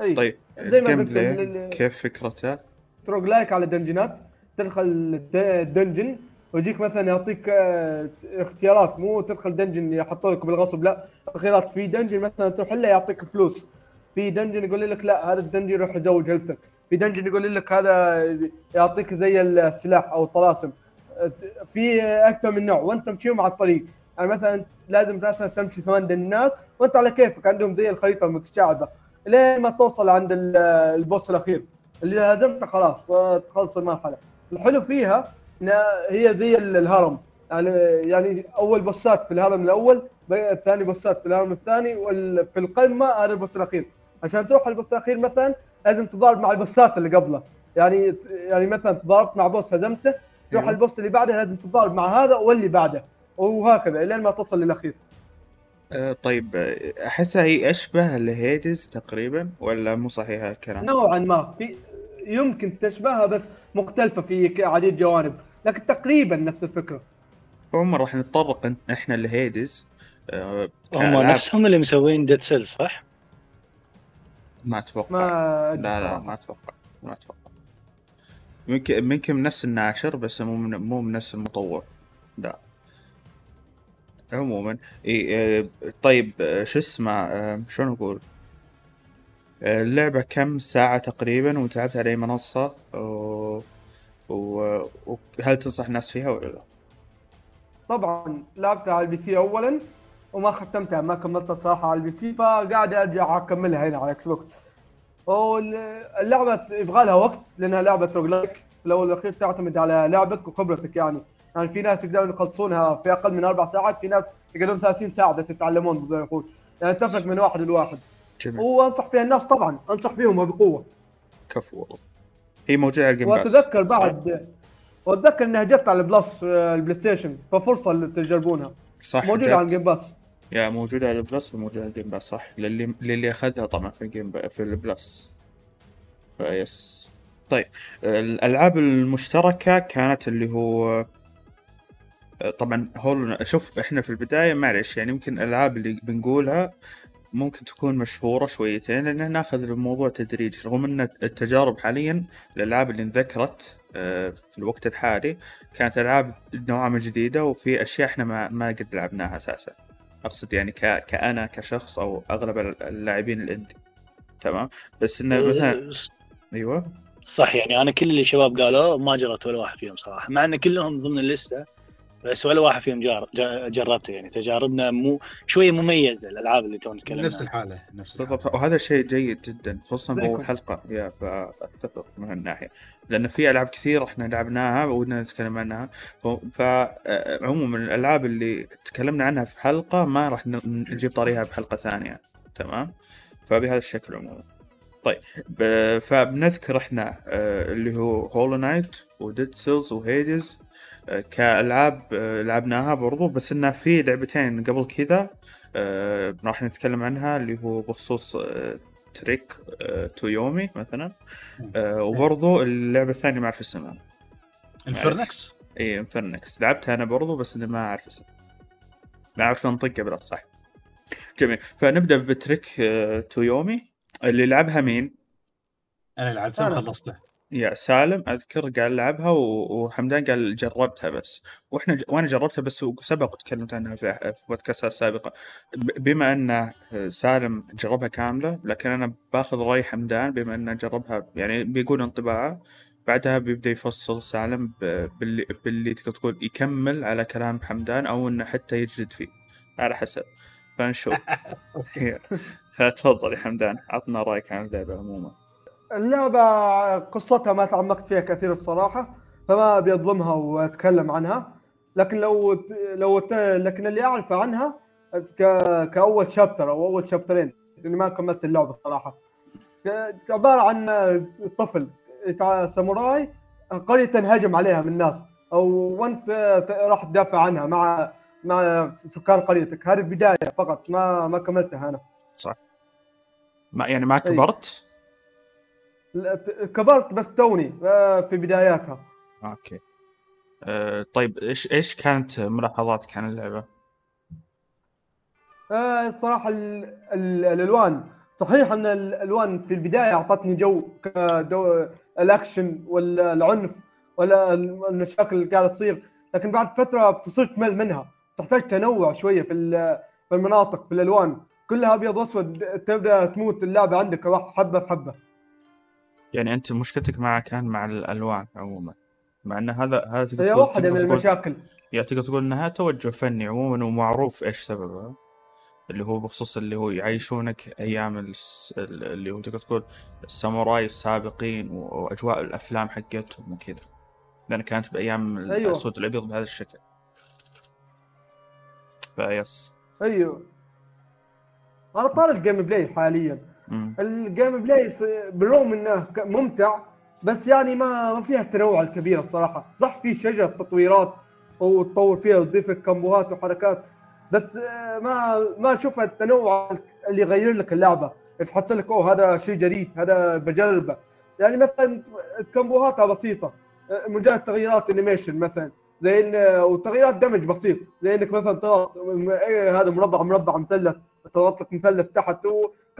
اي طيب زي ما قلت كيف فكرته؟ roguelike على dungeon ات. تدخل الد- ال dungeon ويجيك مثلا يعطيك آه، اختيارات مو تدخل dungeon يحطوا لك بالغصب لا خيارات في dungeon مثلا تروح له يعطيك فلوس. في dungeon يقول لك لا هذا ال dungeon يروح يزود health ك في dungeon يقول لك هذا يعطيك زي السلاح أو الطلاسم في أكثر من نوع وأنت تمشيهم على الطريق. يعني مثلا لازم مثلا تمشي ثمان دنجنات وأنت على كيفك عندهم زي الخريطة المتشعبة. لين ما توصل عند ال- البوس الأخير اللي هزمته خلاص تخلص المرحلة. الحلو فيها هي زي ال- الهرم. يعني يعني أول بوسات في الهرم الأول الثاني بوسات في الهرم الثاني وفي القمه هذا البوس الأخير. عشان تروح البوس الأخير مثلا لازم تضارب مع البوسات اللي قبله. يعني يعني مثلا تضاربت مع بوس هزمته تروح أيوه. البوس اللي بعده لازم تضارب مع هذا واللي بعده وهكذا لين ما توصل للأخير. آه طيب احسها هي أشبه لهيدز تقريبا ولا مو صحيح الكلام؟ نوعا ما. في يمكن تشبهها بس مختلفة في عديد جوانب. لكن تقريبا نفس الفكرة. عموما راح نتطرق إحنا لهيدز آه هم نفسهم اللي مسوين Dead Cell صح؟ ما أتوقع. ما أدري لا لا. ما أتوقع ما أتوقع. يمكن يمكن من نفس الناشر بس مو من مو من نفس المطور. لا. عموما إي آه، طيب آه، شو اسمه آه، شلون أقول؟ آه، اللعبة كم ساعة تقريبا؟ وتلعبت على أي منصة؟ و... وهل تنصح الناس فيها ولا لا؟ طبعا لعبتها على ال PC اولا وما ختمتها ما كملتها صراحة على ال PC فقاعد أرجع أكملها هنا على Xbox واللعبة يبغى لها وقت لأنها لعبة roguelike الأول والأخير تعتمد على لعبك وخبرتك يعني. يعني في ناس يقدرون يخلصونها في أقل من أربع ساعات في ناس يقعدون 30 ساعة بس يتعلمون بالضبط يقول يعني تفرق من واحد لواحد. جميل. وأنصح فيها الناس طبعا أنصح فيهم وبقوه كفو والله. هي موجودة على ال Game Pass وأتذكر؟ بعد وأتذكر إنها جت على ال Plus آه، ال PlayStation ففرصة اللي تجربونها. صح موجودة جد. على ال Game Pass yeah موجودة على ال Plus وموجودة على ال Game Pass صح. للي للي أخذها طبعا في ال Game Pa... في ال Plus. فيس. طيب الألعاب المشتركة كانت اللي هو طبعا هول شوف إحنا في البداية معلش يعني يمكن الألعاب اللي بنقولها ممكن تكون مشهورة شويتين لأن ناخذ الموضوع تدريجي رغم أن التجارب حاليا الألعاب اللي انذكرت آه، في الوقت الحالي كانت ألعاب نوعا ما جديدة وفي أشياء إحنا ما, ما قد لعبناها أساسا. أقصد يعني ك... كأنا كشخص أو أغلب اللاعبين الإندي تمام؟ بس إنه مثلا أيوه. صح يعني أنا كل اللي الشباب قالوا ما جربت ولا واحد فيهم صراحة مع إن كلهم ضمن اللسته بس ولا واحد فيهم جار جا- جربته يعني تجاربنا مو شوية مميزة الألعاب اللي تو نتكلم نفس الحالة نفس الحالة. بالضبط. وهذا شيء جيد جدا خصوصا يكون. حلقة. yeah فأتفق من هالناحية. لأن في ألعاب كثير إحنا لعبناها ودنا نتكلم عنها. فعموما الألعاب اللي تكلمنا عنها في حلقة ما راح ن- نجيب طاريها بحلقة ثانية. تمام؟ فبهذا الشكل عموما. طيب. فبنذكر إحنا آه، اللي هو Hollow Knight و Dead Cells و Hades كألعاب آه، لعبناها برضو بس إنه في لعبتين قبل كذا آه، راح نتكلم عنها اللي هو بخصوص آه، Trek آه، to Yomi مثلا. وبرضو اللعبة الثانية ما أعرف اسمها. انفرنكس إي انفرنكس لعبتها أنا برضو بس إني ما أعرف اسمها. ما أعرف أنطقها بالأصح جميل. فنبدأ ب Trek آه، to Yomi. اللي لعبها مين؟ أنا لعبتها. وخلصتها. يا سالم أذكر قال لعبها و- وحمدان قال جربتها بس. وإحنا ج... وأنا جربتها بس سبق وتكلمت عنها في في بودكاستات سابقة. ب... بما أن سالم جربها كاملة لكن أنا باخذ رأي حمدان بما أنه جربها يعني بيقول انطباعه بعدها بيبدأ يفصل سالم ب... باللي باللي تقدر تقول يكمل على كلام حمدان أو إنه حتى يجلد فيه على حسب. فنشوف. تفضل يا حمدان عطنا رأيك عن اللعبة عموما. اللعبة قصتها ما تعمقت فيها كثير الصراحة فما أبي أظلمها وأتكلم عنها. لكن لو لو لكن اللي أعرفه عنها كأول شابتر أو أول شابترين لأني ما كملت اللعبة الصراحة ك- عبارة عن طفل ساموراي قرية تنهجم عليها من الناس أو وأنت راح تدافع عنها مع مع سكان قريتك. هذه البداية فقط ما ما كملتها أنا. ما يعني ما أي. كبرت؟ كبرت بس توني آه، في بداياتها. okay. أه طيب إيش إيش كانت ملاحظاتك عن اللعبة؟ آه، الصراحة ال ال الألوان. صحيح أن الألوان في البداية أعطتني جو كدو الأكشن والعنف ولا المشاكل اللي قاعدة تصير. لكن بعد فترة بتصير تمل منها. تحتاج تنوع شوية في ال- في المناطق في الألوان. كلها أبيض وأسود تبدأ تموت اللعبة عندك. حبة بحبة يعني أنت مشكلتك معها كان مع الألوان عموما. مع إن هذا هذا تقدر هي تقدر من المشاكل. يعني تقدر تقول إنها توجه فني عموما ومعروف إيش سببه اللي هو بخصوص اللي هو يعيشونك أيام اللي هو تقدر تقول الساموراي السابقين وأجواء الأفلام حقتهم وكذا. لأن كانت بأيام أيوة. الأسود الابيض بهذا الشكل. فيس. أيوه. على طار ال gameplay حاليا. ال gameplay بالرغم إنه ممتع بس يعني ما ما فيها التنوع الكبير الصراحة. صح في شجرة تطويرات وتطور فيها وتضيف لك combo هات وحركات بس آه، ما ما أشوف التنوع اللي يغير لك اللعبة. تحط لك أوه هذا شيء جديد هذا بجربه. يعني مثلا combo هاتها بسيطة آه، مجرد تغييرات animation مثلا زي ان وتغييرات دمج بسيط. زي إنك مثلا تضغط إيه هذا مربع مربع مثلث تضغط لك مثلث تحت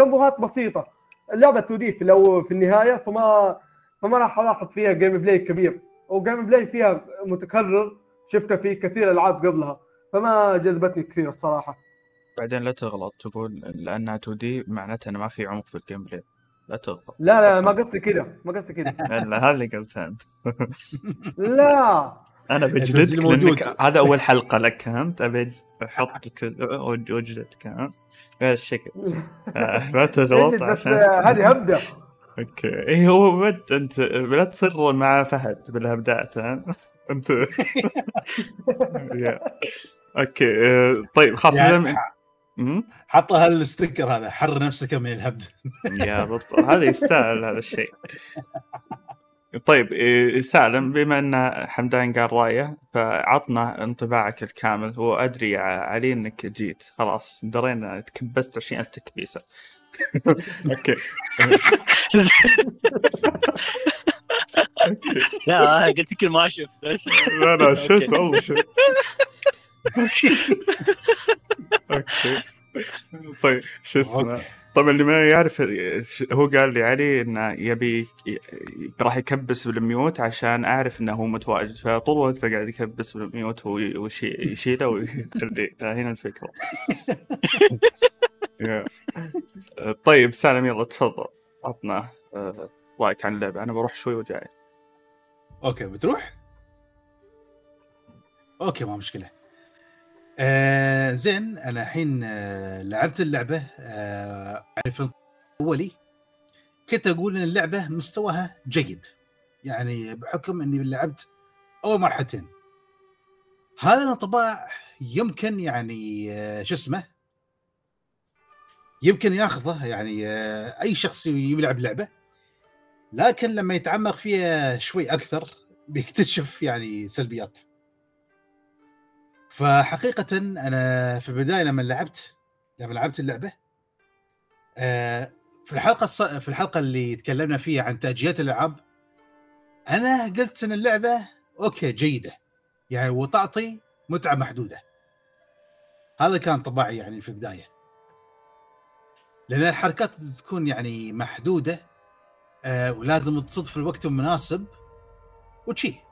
و combo هات بسيطة. اللعبة 2D في لو في النهاية فما فما راح ألاحظ فيها gameplay كبير. و gameplay فيها متكرر شفته في كثير ألعاب قبلها. فما جذبتني كثير الصراحة. بعدين لا تغلط تقول لأنها 2D معناته إنه ما في عمق في ال gameplay لا تغلط. لا لا ما قصدي كذا ما قصدي كذا. لا هذا اللي قلته انت لا. أنا بجلدك. لأنك هذا أول حلقة لك انت أبي احطك وجلدك ها بهذا الشكل لا تغلط عشان آه، هذه هبده okay. اي هو بد أنت لا تصر مع فهد بالهبدات أنت. okay آه، طيب خلاص يعني؟ حط هال sticker هذا حر نفسك من الهبد. yeah بالضبط. هذا يستاهل هذا الشيء. طيب إيه، سالم بما أن حمدان قال رأيه فعطنا انطباعك الكامل. وادري علي إنك جيت. خلاص درينا تكبست 20000 تكبيسه okay. okay لا قلت لك ما أشوف. بس. لا لا شفت. والله شفت. okay. طيب شو اسمه؟ طبعا اللي ما يعرف هو قال لي علي إنه يبي راح يكبس بال mute عشان أعرف إنه هو متواجد. فطول وقته قاعد يكبس بال mute ويشيله ويخليه. هنا الفكرة. طيب سالم يلا تفضل. عطنا آه، رايك عن اللعبة. أنا بروح شوي وجاي. okay بتروح؟ أوكي ما مشكلة. آه زين أنا الحين آه لعبت اللعبة آه في اولي كنت أقول إن اللعبة مستواها جيد. يعني بحكم إني لعبت أول مرحلتين. هذا الانطباع يمكن يعني آه شو اسمه؟ يمكن ياخذه يعني آه أي شخص يلعب لعبة. لكن لما يتعمق فيها شوي أكثر بيكتشف يعني سلبيات. فحقيقة أنا في البداية لما لعبت لما لعبت اللعبة آه، في الحلقة الص... في الحلقة اللي تكلمنا فيها عن تأجيلات الألعاب أنا قلت إن اللعبة أوكي جيدة. يعني وتعطي متعة محدودة. هذا كان طباعي يعني في البداية. لأن الحركات تكون يعني محدودة آه ولازم تصد في الوقت المناسب وشي.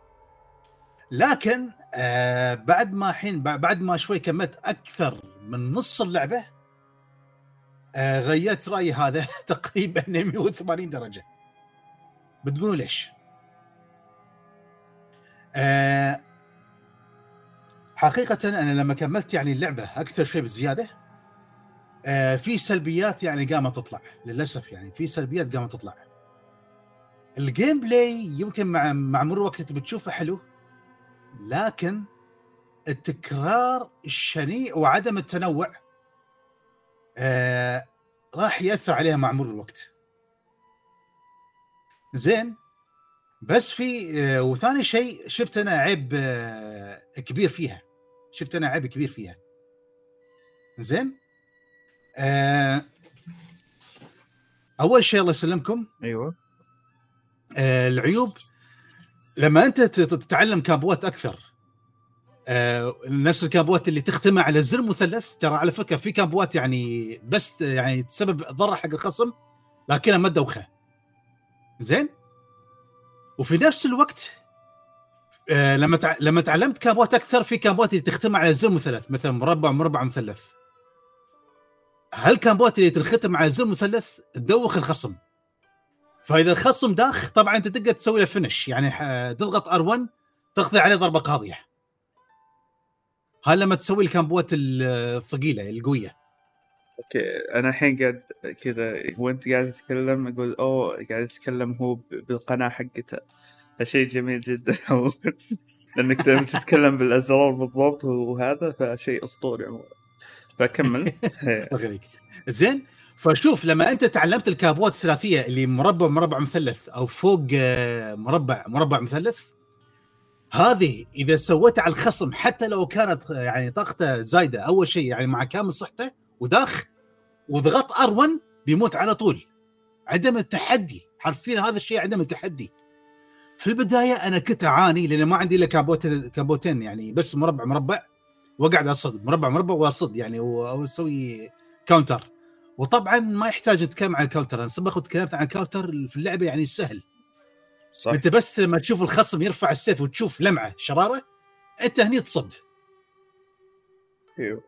لكن آه بعد ما حين بعد ما شوي كملت أكثر من نص اللعبة آه غيرت رأيي هذا تقريبا 180 درجة بتقولوا ليش؟ آه حقيقة أنا لما كملت يعني اللعبة أكثر شيء بزيادة آه في سلبيات يعني قامت تطلع للأسف يعني في سلبيات قامت تطلع ال gameplay يمكن مع مع مرور انت بتشوفه حلو لكن التكرار الشنيع وعدم التنوع آه راح يأثر عليها مع مرور الوقت. زين؟ بس في آه وثاني شيء شفت أنا عيب آه كبير فيها. شفت أنا عيب كبير فيها. زين؟ آه أول شيء الله يسلمكم. أيوه. آه العيوب لما أنت تتعلم كابوات أكثر آه نفس الكابوات اللي تختمها على زر مثلث ترى على فكرة في كابوات يعني بس يعني تسبب ضرر حق الخصم لكنها ما تدوخه زين؟ وفي نفس الوقت آه لما. لما تعلمت combo وات أكثر في combo وات اللي تختمها على زر مثلث مثلا مربع مربع مثلث. هال combo وات اللي تنختم على زر مثلث تدوخ الخصم؟ فاذا الخصم داخ طبعا انت تقدر تسوي له finish يعني تضغط R1 تقضي عليه ضربة قاضية. هذا لما تسوي ال combo وات الثقيلة القوية. okay أنا الحين قاعد كذا وانت قاعد تتكلم؟ أقول أوه قاعد يتكلم هو بالقناة حقته. شيء جميل جدا. لأنك تتكلم بالأزرار بالضبط وهذا فشيء أسطوري عموما. فكمل زين فشوف لما أنت تعلمت الكابوات الثلاثية اللي مربع مربع مثلث أو فوق مربع مربع مثلث هذه إذا سويتها على الخصم حتى لو كانت يعني طاقته زايدة أول شيء يعني مع كامل صحته وداخ وضغط R1 بيموت على طول. عدم التحدي حرفيا هذا الشيء عدم التحدي. في البداية أنا كنت أعاني لأن ما عندي إلا combo combo تين يعني بس مربع مربع وأقعد أصد مربع مربع وأصد يعني واسوي counter وطبعا ما يحتاج نتكلم عن ال counter أنا سبق وتكلمت عن ال counter في اللعبة يعني سهل. صح. أنت بس لما تشوف الخصم يرفع السيف وتشوف لمعة شرارة أنت هني تصد. إيوه.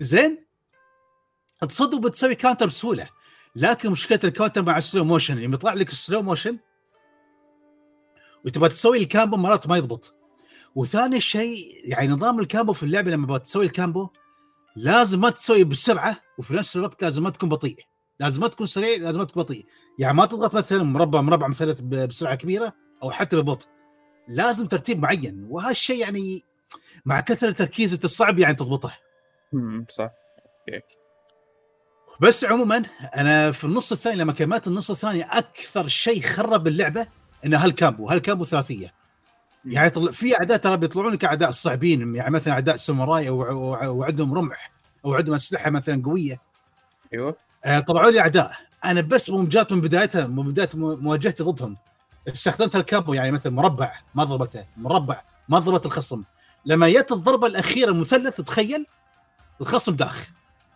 زين؟ تصد وبتسوي counter بسهولة. لكن مشكلة ال counter مع ال slow motion لما يطلع لك ال slow motion وتبغى تسوي ال combo مرات ما يضبط. وثاني شيء يعني نظام ال combo في اللعبة لما تسوي ال combo لازم ما تسوي بسرعة وفي نفس الوقت لازم ما تكون بطيء. لازم ما تكون سريع لازم ما تكون بطيء. يعني ما تضغط مثلا مربع مربع مثلث بسرعة كبيرة أو حتى ببطء. لازم ترتيب معين وهالشيء يعني مع كثرة التركيز الصعب يعني تضبطه. امم صح. بس عموما أنا في النص الثاني لما كملت النص الثاني أكثر شيء خرب اللعبة إنه هالكامبو. هالكامبو ثلاثية. يعني في أعداء ترى بيطلعون لك اعداء صعبين يعني مثلا أعداء ساموراي أو وعندهم رمح أو عندهم أسلحة مثلا قوية. أيوه. آه طلعوا لي أعداء. أنا بس مجات من بدايتها من بداية مواجهتي ضدهم. استخدمت ال combo يعني مثلا مربع ما ضربته مربع ما ضربت الخصم. لما جت الضربة الأخيرة المثلث تخيل الخصم داخ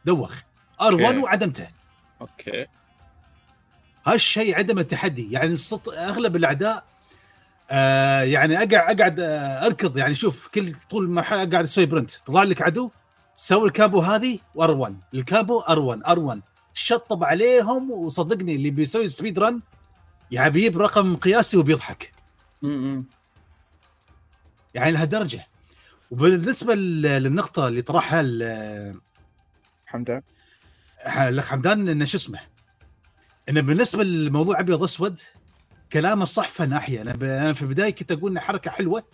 دوخ. R1 وعدمته. okay. هالشيء عدم التحدي. يعني أغلب الأعداء آه يعني اقعد أقعد آه أركض. يعني شوف كل طول المرحله أقعد أسوي sprint. طلع لك عدو سوي ال combo هذه و R1 ال combo R1 R1 شطب عليهم وصدقني اللي بيسوي speed run يعني بيجيب رقم قياسي وبيضحك. يعني لهالدرجة. وبالنسبة للنقطة اللي طرحها حمدان. الاخ حمدان إنه شو اسمه؟ إنه بالنسبة للموضوع أبيض اسود كلامه صح في ناحية. أنا في البداية كنت أقول انه حركة حلوة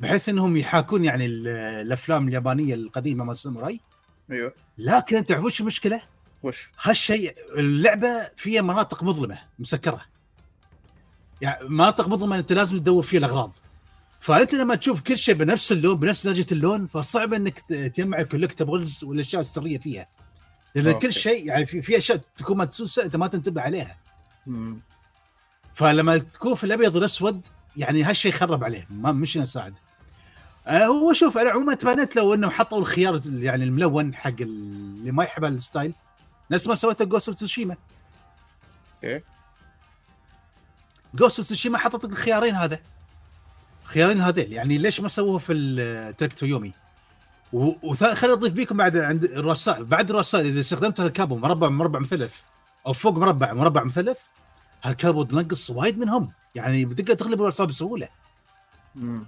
بحيث إنهم يحاكون يعني ال- الأفلام اليابانية القديمة مال الساموراي. أيوه. لكن تعرفون شو المشكلة؟ وش؟ هالشيء اللعبة فيها مناطق مظلمة مسكرة. يعني مناطق مظلمة أنت لازم تدور فيها الأغراض. فأنت لما تشوف كل شيء بنفس اللون بنفس درجة اللون فصعب إنك تجمع ال collectibles والأشياء السرية فيها. لأن okay. كل شيء يعني في, في أشياء تكون مدسوسه أنت ما تنتبه عليها. مم. فلما تكون في الأبيض والأسود يعني هالشيء خرب عليه ما مش نساعد آه هو شوف أنا عموما تمنيت لو إنه حطوا الخيار يعني الملون حق اللي ما يحب ال style. نفس ما سويته Ghost of Tsushima okay Ghost of Tsushima حطت الخيارين هذا. خيارين هذيل يعني ليش ما سووه في Trek to Yomi وخليني أضيف بيكم بعد عند الرؤساء بعد الرؤساء إذا استخدمت هال combo مربع مربع مثلث أو فوق مربع مربع مثلث هالكابو تنقص وايد منهم. يعني بتقدر تغلب الرؤساء بسهولة. مم.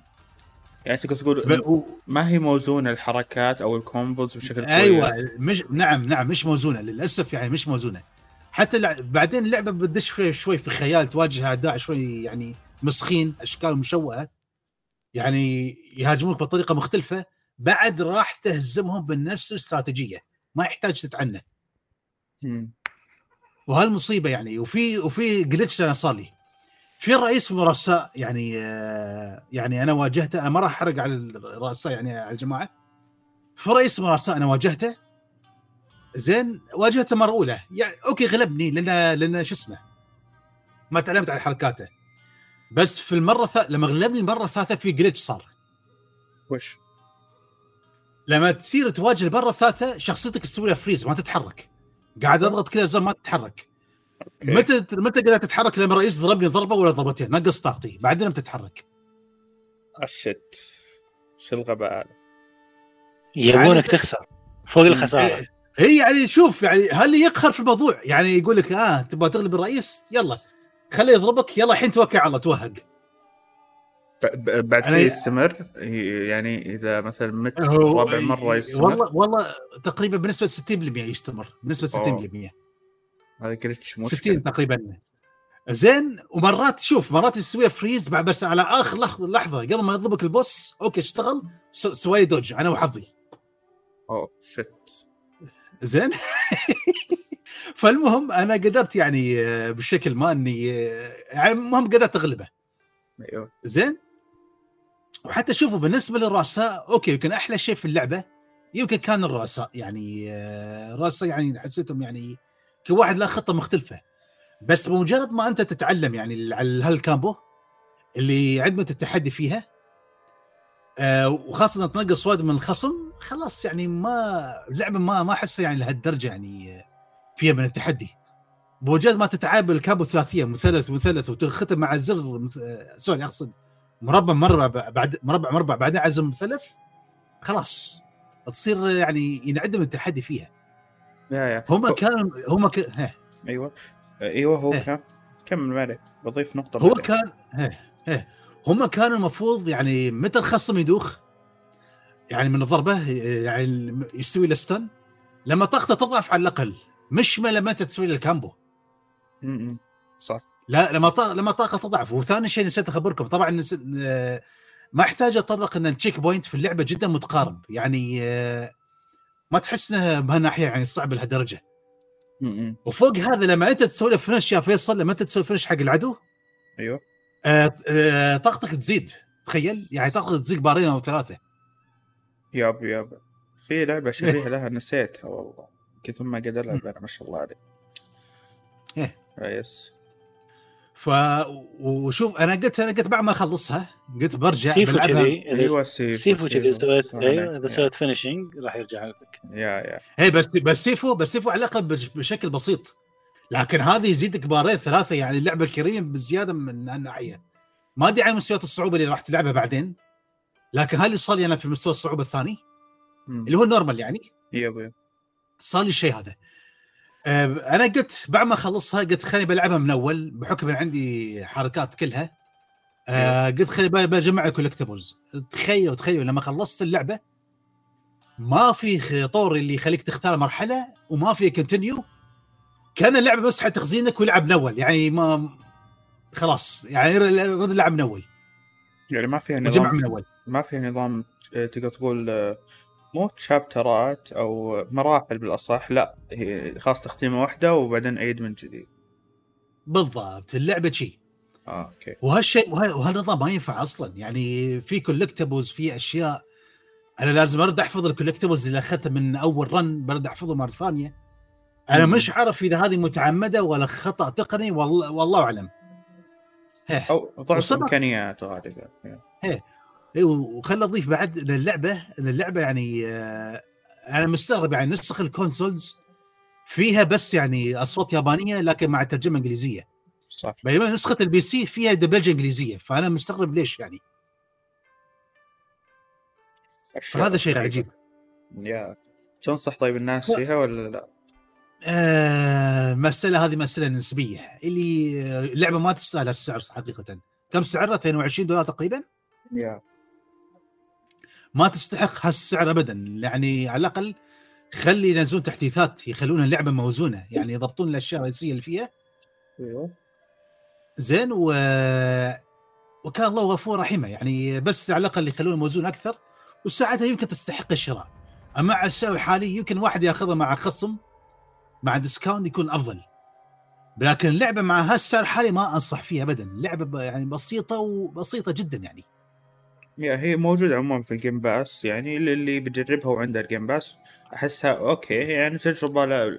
يعني تقدر تقول ما هي موزونة الحركات أو الكومبوز بشكل أيوه مش نعم نعم مش موزونة. للأسف يعني مش موزونة. حتى. بعدين اللعبة بتدش شوي في خيال تواجه أعداء شوي يعني مسخين أشكال مشوهة. يعني يهاجمونك بطريقة مختلفة. بعد راح تهزمهم بنفس الاستراتيجية. ما يحتاج تتعنى. وهالمصيبة يعني. وفي وفي glitch أنا صار لي. في رئيس مرساء يعني آه، يعني أنا واجهته أنا ما راح أحرق على الرؤساء يعني على الجماعة. في رئيس مرساء أنا واجهته. زين واجهته مرة أولى. يعني okay غلبني لأن لأن شو اسمه؟ ما تعلمت على حركاته. بس في المرة الث... لما غلبني المرة الثالثة في glitch صار. وش؟ لما تصير تواجه المرة الثالثة شخصيتك تسوي لها freeze ما تتحرك. قاعد اضغط كل الزر ما تتحرك. okay. متى متى قدرت تتحرك لما الرئيس ضربني ضربة ولا ضربتين؟ نقص طاقتي بعدين بتتحرك. اشت شو الغباء هذا؟ يبونك يعني- تخسر. فوق الخسارة. هي يعني شوف يعني هل يقهر في الموضوع؟ يعني يقول لك آه تبغى تغلب الرئيس؟ يلا. خليه يضربك يلا الحين توكل على الله توهق. بعد كذا يستمر. يعني إذا مثلا مت رابع مرة يستمر. والله والله تقريبا بنسبة 60% يستمر. بنسبة 60% هذا glitch مشكلة. 60 تقريبا. زين ومرات شوف مرات يسويها freeze مع بس على آخر لحظه لحظة. قبل ما يضربك ال boss okay اشتغل سوي dodge أنا وحظي. oh shit زين. فالمهم أنا قدرت يعني آه، بشكل ما إني آه، يعني المهم قدرت أغلبه. أيوه. زين. وحتى شوفوا بالنسبة للرؤساء أوكي يمكن أحلى شيء في اللعبة يمكن كان الرؤساء يعني آه، الرؤساء يعني حسيتهم يعني كل واحد له خطة مختلفة. بس بمجرد ما أنت تتعلم يعني على هالكامبو اللي عدمه التحدي فيها آه وخاصة تنقص وايد من الخصم خلاص يعني ما اللعبة ما ما أحسها يعني لهالدرجة يعني آه، فيها من التحدي. بمجرد ما تتعامل الكامبو ثلاثيه مثلث مثلث وتختم مع زر مث- آه، سوري أقصد مربع مربع بعد مربع مربع بعدين عزم مثلث خلاص. تصير يعني ينعدم التحدي فيها. يا يا. هم كانوا هم ك... أيوه. أيوه هو إيه. كان كمل ما عليك. بضيف نقطة هو بعدين. كان هم كانوا المفروض يعني متى الخصم يدوخ؟ يعني من الضربة يعني يستوي لستن لما طاقته تضعف على الأقل مش ما لما انت تسوي له ال combo. م- م. صح. لا لما طاقة لما طاقة تضعف وثاني شيء نسيت أخبركم طبعا نس... ما أحتاج اتطرق إن ال checkpoint في اللعبة جدا متقارب. يعني آه، ما تحس إنها بهالناحية يعني صعب لهالدرجة. وفوق هذا لما أنت تسوي له finish يا فيصل لما أنت تسوي finish حق العدو أيوه. آه، آه، طاقتك تزيد. تخيل؟ يعني طاقتك تزيد بارين أو ثلاثة. yep yep. في لعبة شبيهة لها نسيتها والله. كثر ما قد ألعب أنا ما شاء الله عليك. إيه. آه، yes. ف وشوف أنا قلت أنا قلت بعد ما أخلصها قلت برجع Sifu كذي إذا- أيوه Sifu Sifu كذي سويت أيوه. إذا سويت finishing راح يرجع لك. yeah yeah. اي بس بس Sifu بس Sifu على الأقل بش- بشكل بسيط. لكن هذه يزيدك بارين ثلاثة يعني اللعبة كريمه بزيادة من الناحيه ما أدري عن مستويات الصعوبة اللي راح تلعبها بعدين لكن هل صار لي أنا في مستوى الصعوبة الثاني؟ م. اللي هو ال normal يعني؟ yep yep. صار لي الشيء هذا. أنا قلت بعد ما أخلصها قلت خليني بلعبها من أول بحكم إن عندي حركات كلها. آه قلت خلي ب- بجمع ال collectibles تخيلوا تخيلوا لما خلصت اللعبة ما في طور اللي يخليك تختار مرحلة وما في continue كان اللعبة بس حتى تخزينك ويلعب من أول. يعني ما خلاص يعني رد اللعب من أول. يعني ما فيها نظام من أول. ما فيها نظام آه، تقدر تقول آه، مو تشابترات أو مراحل بالأصح لا هي خلاص تختيمة واحدة وبعدين عيد من جديد. بالضبط اللعبة شي. آه okay. وهالشيء وه- وهالنظام ما ينفع أصلا. يعني في collectibles في أشياء. أنا لازم أرد أحفظ ال collectibles اللي أخذتها من أول run برد أحفظه مرة ثانية. أنا. مش عارف إذا هذه متعمدة ولا خطأ تقني والله والله أعلم. أو ضعف. امكانيات غالبا وخل اضيف بعد للعبه إن اللعبة يعني آه، أنا مستغرب يعني نسخ ال consoles فيها بس يعني أصوات يابانية لكن مع ترجمة إنجليزية. صح. بينما نسخة ال PC فيها دبلجة إنجليزية فأنا مستغرب ليش يعني. فهذا شيء عجيب. يا تنصح طيب الناس. فيها ولا لا؟ آه مسألة هذه مسألة نسبية. اللي آه، اللعبة ما تستاهل هالسعر حقيقة. كم سعرها؟ 22 دولار تقريبا؟ يا. ما تستحق هالسعر ابدا. يعني على الأقل خلي ينزلون تحديثات يخلون اللعبة موزونة. يعني يضبطون الأشياء الرئيسية اللي فيها. أيوه. زين و وكان الله غفور رحيم يعني بس على الأقل يخلونه موزون أكثر وساعتها يمكن تستحق الشراء. أما على السعر الحالي يمكن واحد ياخذها مع خصم مع discount يكون أفضل. لكن اللعبة مع هالسعر الحالي ما أنصح فيها ابدا. اللعبة يعني بسيطة وبسيطة جدا يعني. yeah هي موجودة عموما في ال Game Pass يعني اللي- اللي بيجربها وعنده ال Game Pass أحسها okay يعني تجربة لا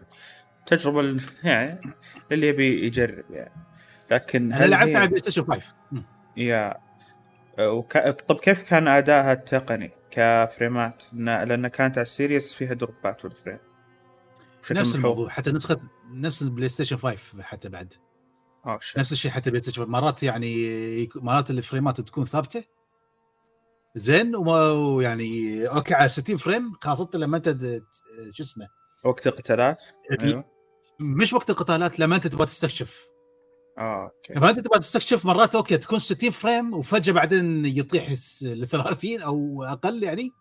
تجربة ل- يعني اللي يبي يجرب يعني لكن أنا هل لعبت هي- على بلاي ستيشن 5 مم. يا وك... طب كيف كان ادائها التقني كفريمات؟ لأن كانت على ال Series فيها دروبات وال frame نفس. الموضوع حتى نسخة نفس البلاي ستيشن 5 حتى بعد شيت. نفس الشيء حتى بلاي ستيشن مرات يعني مرات الفريمات تكون ثابتة زين وما ويعني okay على 60 frame خاصة لما أنت شو اسمه؟ وقت القتالات؟ أيوه. مش وقت القتالات لما أنت تبغى تستكشف. آه okay. لما أنت تبغى تستكشف مرات okay تكون 60 frame وفجأة بعدين يطيح ل 30 أو أقل يعني.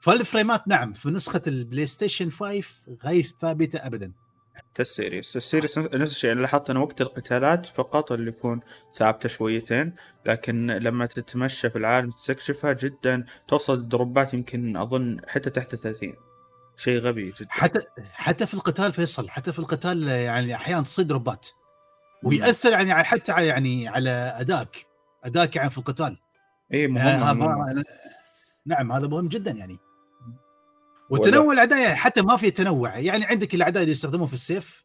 فالفريمات نعم في نسخة البلاي ستيشن 5 غير ثابتة ابدا. حتى ال Series ال Series نفس الشيء أنا لاحظت أنه وقت القتالات فقط اللي يكون ثابتة شويتين لكن لما تتمشى في العالم تستكشفها جدا توصل دروبات يمكن أظن حتى تحت 30 شيء غبي جدا. حتى حتى في القتال فيصل حتى في القتال يعني أحيانا تصير دروبات. ويأثر يعني على حتى على يعني على أدائك. أدائك يعني في القتال. اي مهم آه، مهم. نعم هذا مهم جدا يعني. وتنوع الأعداء يعني حتى ما في تنوع. يعني عندك الأعداء اللي يستخدمون في السيف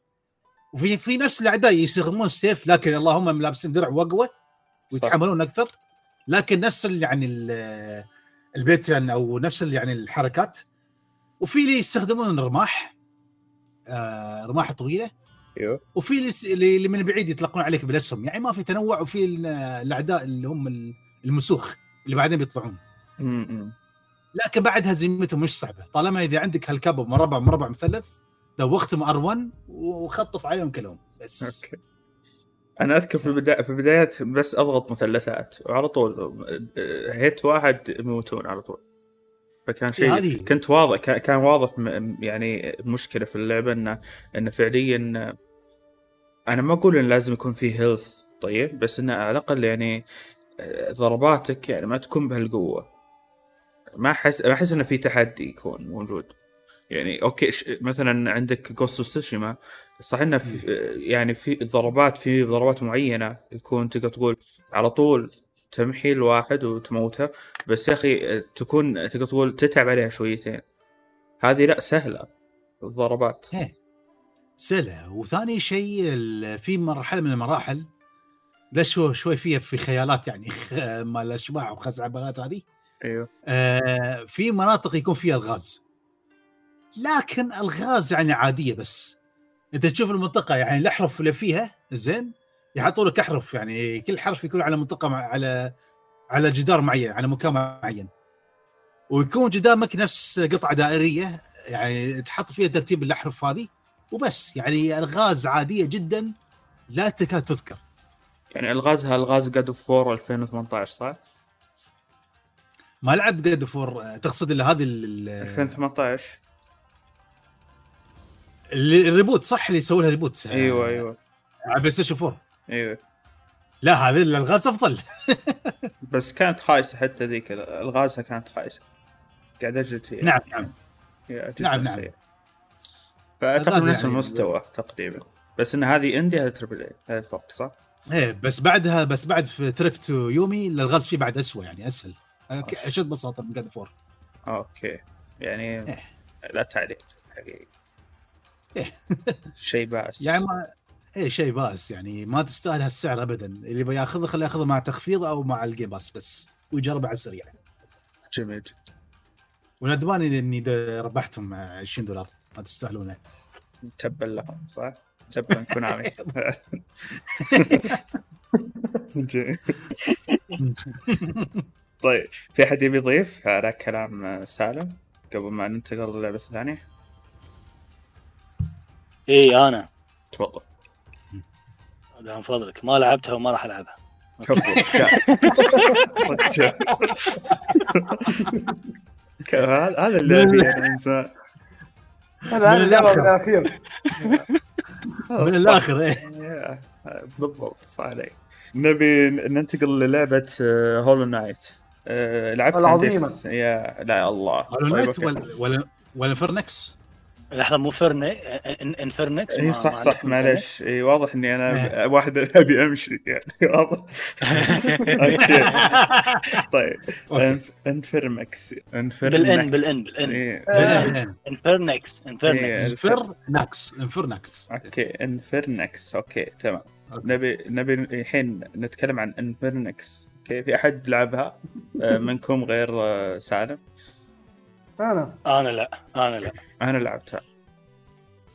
وفي في نفس الأعداء يستخدمون السيف لكن اللهم لابسين درع واقوى ويتحملون أكثر. لكن نفس يعني ال- ال pattern أو نفس يعني الحركات. وفي اللي يستخدمون الرماح آه رماح طويلة. أيوه. وفي اللي من بعيد يطلقون عليك بالاسهم يعني ما في تنوع وفي ال- الأعداء اللي هم ال- المسوخ اللي بعدين بيطلعون. امم لكن بعد هزيمتهم مش صعبة. طالما إذا عندك هال combo مربع مربع مثلث دوختهم R1 وخطف عليهم كلهم. بس. okay. أنا أذكر في البدايه في البدايات بس أضغط مثلثات. وعلى طول hit واحد يموتون على طول. فكان شيء كنت واضح كان- واضح يعني مشكلة في اللعبة انه إنه فعليا أنا ما أقول انه لازم يكون فيه health طيب بس إنه على الأقل يعني ضرباتك يعني ما تكون بهالقوة. ما احس ما أحس إنه في تحدي يكون موجود. يعني okay ش- مثلا عندك Ghost of Tsushima صح إنه في يعني في ضربات في ضربات معينة يكون تقدر تقول على طول تمحي الواحد وتموته بس يا أخي تكون تقدر تقول تتعب عليها شويتين. هذه لا سهلة الضربات. سهلة. وثاني شيء في مرحلة من المراحل ده شو شوي فيها في خيالات يعني مال الأشباح وخزعبلات هذه. أيوه. آه في مناطق يكون فيها الغاز. لكن الغاز يعني عادية بس. أنت تشوف المنطقة يعني الاحرف اللي فيها زين؟ يحطوا لك احرف يعني كل حرف يكون على منطقة مع على على جدار معين على مكان معين. ويكون قدامك نفس قطعة دائرية يعني تحط فيها ترتيب الأحرف هذه وبس. يعني الغاز عادية جدا لا تكاد تذكر. يعني الغازها الغاز God of War 2018 صح؟ ما لعبت God of War تقصد اللي هذه ال- ال- 2018 اللي- ال reboot صح اللي يسوي لها reboot. إيوه إيوه. على بلاي ستيشن 4 إيوه. لا هذه الألغاز أفضل. بس كانت خايسة حتى ذيك ألغازها كانت خايسة. قاعد اجلد فيها. نعم نعم. نعم، نعم. فاعتقد ألغاز نفس يعني- المستوى تقريبا. بس إن هذه indie هذا triple A هذا الفرق صح؟ إيه بس بعدها بس بعد في Trek to Yomi الألغاز فيه بعد اسوء يعني أسهل. اشد بساطه من God of War okay. يعني إيه. لا تعليق حقيقي. إيه. شيء بائس يعني ما إيه شيء بائس يعني ما تستاهل هالسعر ابدا. اللي بياخذه خليه ياخذه مع تخفيض أو مع ال Game Pass بس ويجربه على السريع. جميل. جدا وندمان اني ربحتهم 20 دولار. ما تستاهلونه. تبا لهم صح؟ تبا Konami. طيب في أحد يبي يضيف؟ على كلام سالم قبل ما ننتقل للعبة الثانية؟ اي أنا. تفضل. من فضلك. ما لعبتها وما راح ألعبها. هذا اللي أبي أنا انسان هذا الآخر. بالاخير من الآخر إيه. يا، بالضبط صح عليك. نبي ننتقل للعبة هولو نايت لعبت العظيمة. هندس- يا لا الله. هولو طيب،. ولا ولا ولا فرنكس لحظه مو فرني إن- انفرنكس اي صح ما صح معلش اي واضح إني أنا واحد أبي أمشي يعني واضح؟ أوكي. طيب. انفرمكس بالإن بالإن بالإن. إيه. انفرنكس إيه. انفرنكس انفرنكس انفرنكس أوكي انفرنكس أوكي تمام. نبي نبي الحين نتكلم عن Infernax okay في احد لعبها؟ آه، منكم غير آه، سالم؟ أنا. أنا لا أنا لا. أنا لعبتها.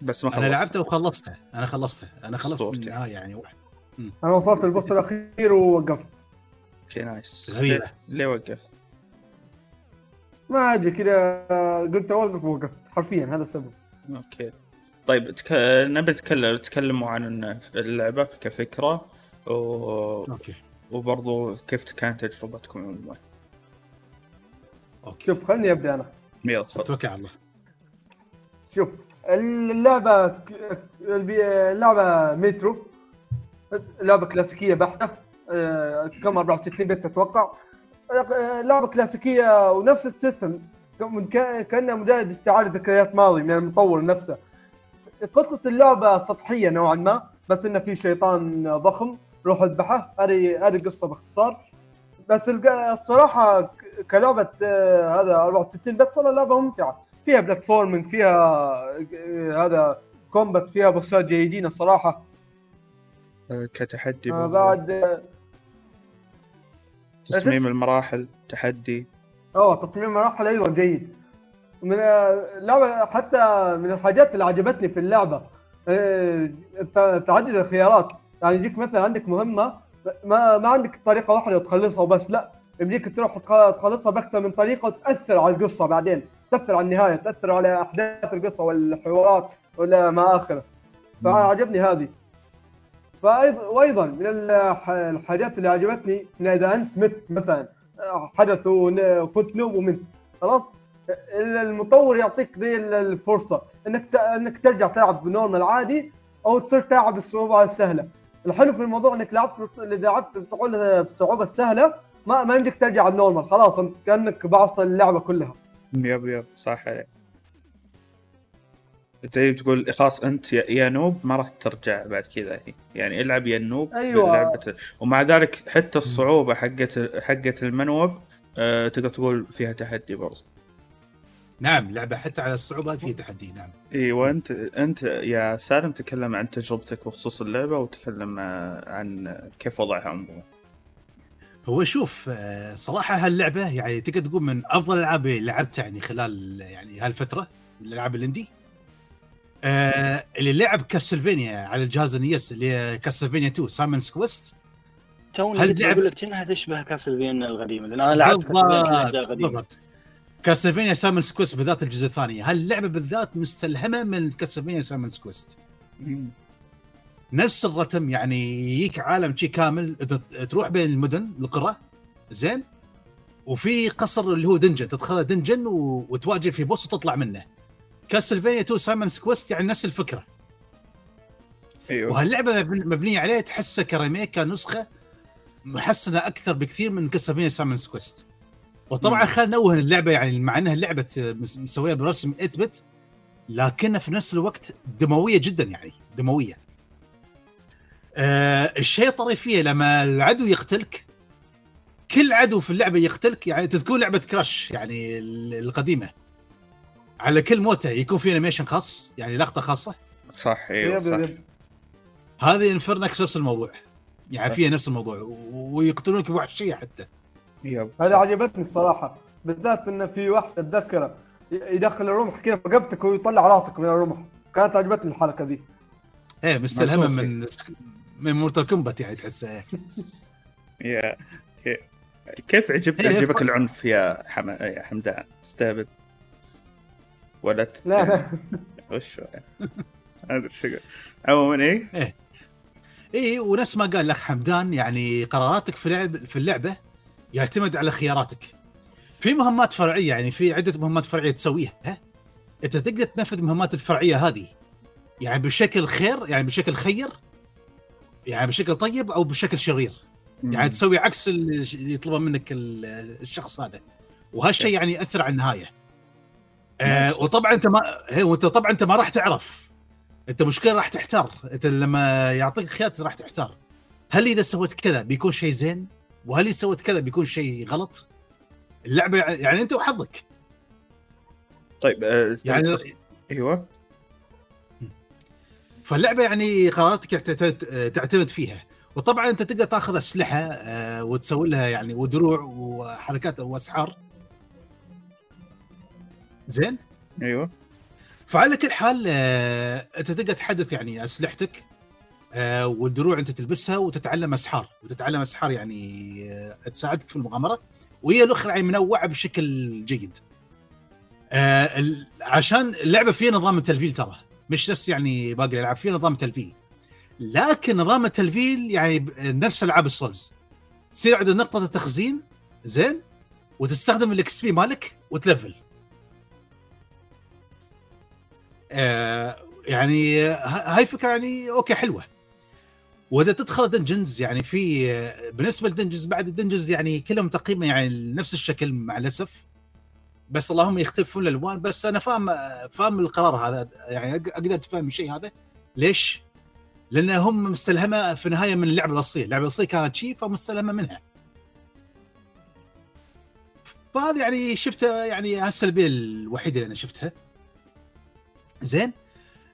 بس ما خلصت. أنا لعبته وخلصته أنا خلصته أنا خلصت. النهايه يعني واحد. أنا وصلت ال boss الأخير ووقفت. okay nice. غريبة. ليه- ليه وقف؟ ما أدري كذا قلت أوقف ووقفت. حرفيا هذا السبب. أوكي. طيب تك... نبي نتكلم تكلموا عن اللعبة كفكرة. و... okay. وبرضو كيف كانت تجربتكم عموما. okay. شوف خلني أبدأ أنا. يلا تفضل. توكل على الله. شوف اللعبة ك- اللعبة retro. لعبة كلاسيكية بحتة. آه، كم؟ 64 bit أتوقع. لعبة كلاسيكية ونفس ال system. كأنها مجرد استعادة ذكريات ماضي من المطور نفسه. قصة اللعبة سطحية نوعا ما بس انه في شيطان ضخم. روح اذبحه هذه هذه القصة باختصار. بس الق- الصراحة ك- كلعبة آه، هذا 64 bit والله لعبة ممتعة. فيها platforming فيها آه، هذا combat فيها بوسات جيدين الصراحة. آه، كتحدي. بعد تصميم المراحل تحدي. آه تصميم مراحل أيوه جيد. من اللعبه حتى من الحاجات اللي عجبتني في اللعبة تعدد الخيارات. يعني يجيك مثلا عندك مهمة ما ما عندك طريقة واحدة وتخلصها وبس لا. يمديك تروح تخ- تخلصها بأكثر من طريقة وتأثر على القصة بعدين. تأثر على النهاية تأثر على أحداث القصة والحوارات ولا ما آخره. فعجبني هذه. فايضا وأيضا من الح- الحاجات اللي عجبتني ان إذا أنت مت مثلا حدث وكنت normal ومت خلاص؟ المطور يعطيك ذي الفرصة إنك إنك ترجع تلعب ب normal عادي أو تصير تلعب بالصعوبه السهله الحلو في الموضوع إنك لعبت اذا لعبت بالصعوبه السهله ما ما يمديك ترجع ال normal خلاص أنت كأنك بعصت اللعبة كلها. yep yep صح. عليك زي تقول خلاص أنت يا, يا نوب ما راح ترجع بعد كذا. يعني العب يا النوب أيوة. لعبة ومع ذلك حتى الصعوبة حقت حقت المنوب آه تقدر تقول فيها تحدي برضه نعم لعبة حتى على الصعوبة فيها تحدي نعم. أيوه انت أنت يا سالم تكلم عن تجربتك بخصوص اللعبة وتكلم آه، عن كيف وضعها عموما. هو شوف آه، صراحة هاللعبة يعني تقدر تقول من أفضل الألعاب اللي لعبتها يعني خلال يعني هالفترة من الالعاب ال indie آه اللي لعب كاسلفينيا على الجهاز النيس اللي هي كاسلفينيا 2 Simon's Quest توني هل قلت لعب- أقول لك كأنها تشبه كاسلفينيا القديمة؟ لأن أنا لعبت الأجزاء القديمة. بالضبط. كاسلفينيا Simon's Quest بالذات الجزء الثاني. هاللعبة بالذات مستلهمة من كاسلفينيا Simon's Quest. نفس الرتم يعني يجيك عالم شي كامل تروح بين المدن القرى زين وفي قصر اللي هو dungeon تدخله dungeon و... وتواجه في boss وتطلع منه. كاستلفينيا 2 Simon's Quest يعني نفس الفكرة. أيوه. وهاللعبة مبن- مبنية عليه تحسها ك remake كنسخه محسنة أكثر بكثير من كاستلفينيا Simon's Quest. وطبعا. خلينا نوه اللعبة يعني مع إنها لعبة مس- مسوية برسم 8 bit لكنها في نفس الوقت دموية جدا يعني دموية. آه الشيء الطريف فيها لما العدو يقتلك كل عدو في اللعبة يقتلك يعني تذكرون لعبة كراش يعني ال- القديمة على كل موته يكون في animation خاص يعني لقطة خاصة صح أيوه صح. هذه Infernax نفس الموضوع يعني فيها نفس الموضوع ويقتلونك بوحشية حتى هذه. عجبتني الصراحة بالذات انه في واحد أتذكره يدخل الرمح في رقبتك ويطلع راسك من الرمح. كانت عجبتني الحركة دي. إيه مستلهمه. من من Mortal Kombat يعني تحسها يا كي- كيف عجب هي- عجبك العنف يا حم... يا حمدان؟ استهبل. ولا ت... لا. لا وش؟ هذا الشغل عموما إيه؟ اي ونفس ما قال لك حمدان يعني قراراتك في لعب في اللعبة يعتمد على خياراتك. في مهمات فرعية يعني في عدة مهمات فرعية تسويها أنت تقدر تنفذ المهمات الفرعية هذه. يعني بشكل خير يعني بشكل خير يعني بشكل طيب أو بشكل شرير. يعني تسوي عكس اللي يطلبه منك ال- الشخص هذا. وهالشيء يعني يأثر على النهاية. آه ماشي. وطبعا أنت ما هي وأنت طبعا أنت ما راح تعرف. أنت مشكلة راح تحتار. أنت لما يعطيك خيار راح تحتار. هل إذا سويت كذا بيكون شيء زين؟ وهل سويت كذا بيكون شيء غلط؟ اللعبة يعني, يعني أنت وحظك. طيب آه... يعني أيوه. فاللعبة يعني قراراتك تعت- تعتمد فيها. وطبعا أنت تقدر تأخذ أسلحة آه، وتسوي لها يعني ودروع وحركات واسحار زين؟ أيوه. فعلى كل حال آه، أنت تقدر تحدث يعني أسلحتك. آه، والدروع انت تلبسها وتتعلم أسحار وتتعلم أسحار يعني آه، تساعدك في المغامرة وهي الأخرى يعني منوعة بشكل جيد. آه، عشان اللعبة فيها نظام التلفيل ترى مش نفس يعني باقي الألعاب فيها نظام تلفيل. لكن نظام التلفيل يعني نفس ألعاب ال Souls. تصير عند نقطة التخزين زين وتستخدم ال XP مالك وتلفل. آه، يعني هاي فكرة يعني okay حلوة وإذا تدخل dungeons يعني في بالنسبة لل dungeons بعد ال dungeons يعني كلهم تقريبا يعني نفس الشكل مع الأسف بس اللهم يختلفون الألوان بس أنا فاهم فاهم القرار هذا يعني أقدر أتفهم الشيء هذا ليش؟ لأن هم مستلهمة في النهاية من اللعبة الأصلية، اللعبة الأصلية كانت شيء فمستلهمة منها. فهذه يعني شفتها يعني هالسلبيه الوحيدة اللي أنا شفتها. زين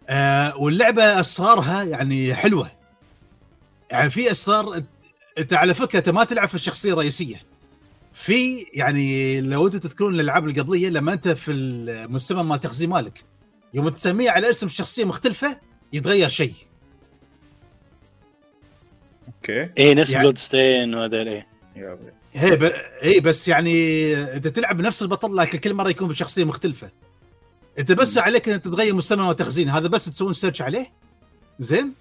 آه واللعبة أسرارها يعني حلوة يعني في اسرار أنت- انت على فكرة أنت ما تلعب في الشخصية الرئيسية. في يعني لو أنتم تذكرون الألعاب القبلية لما أنت في المستوى مال تخزين مالك يوم تسميه على اسم شخصية مختلفة يتغير شيء. okay. إيه نفس يعني- Bloodstained وهذول إيه. هي ب... اي بس يعني أنت تلعب بنفس البطل لكن كل مرة يكون بشخصية مختلفة. أنت بس مم. عليك إن تتغير مسمى وتخزين هذا بس تسوون search عليه؟ زين؟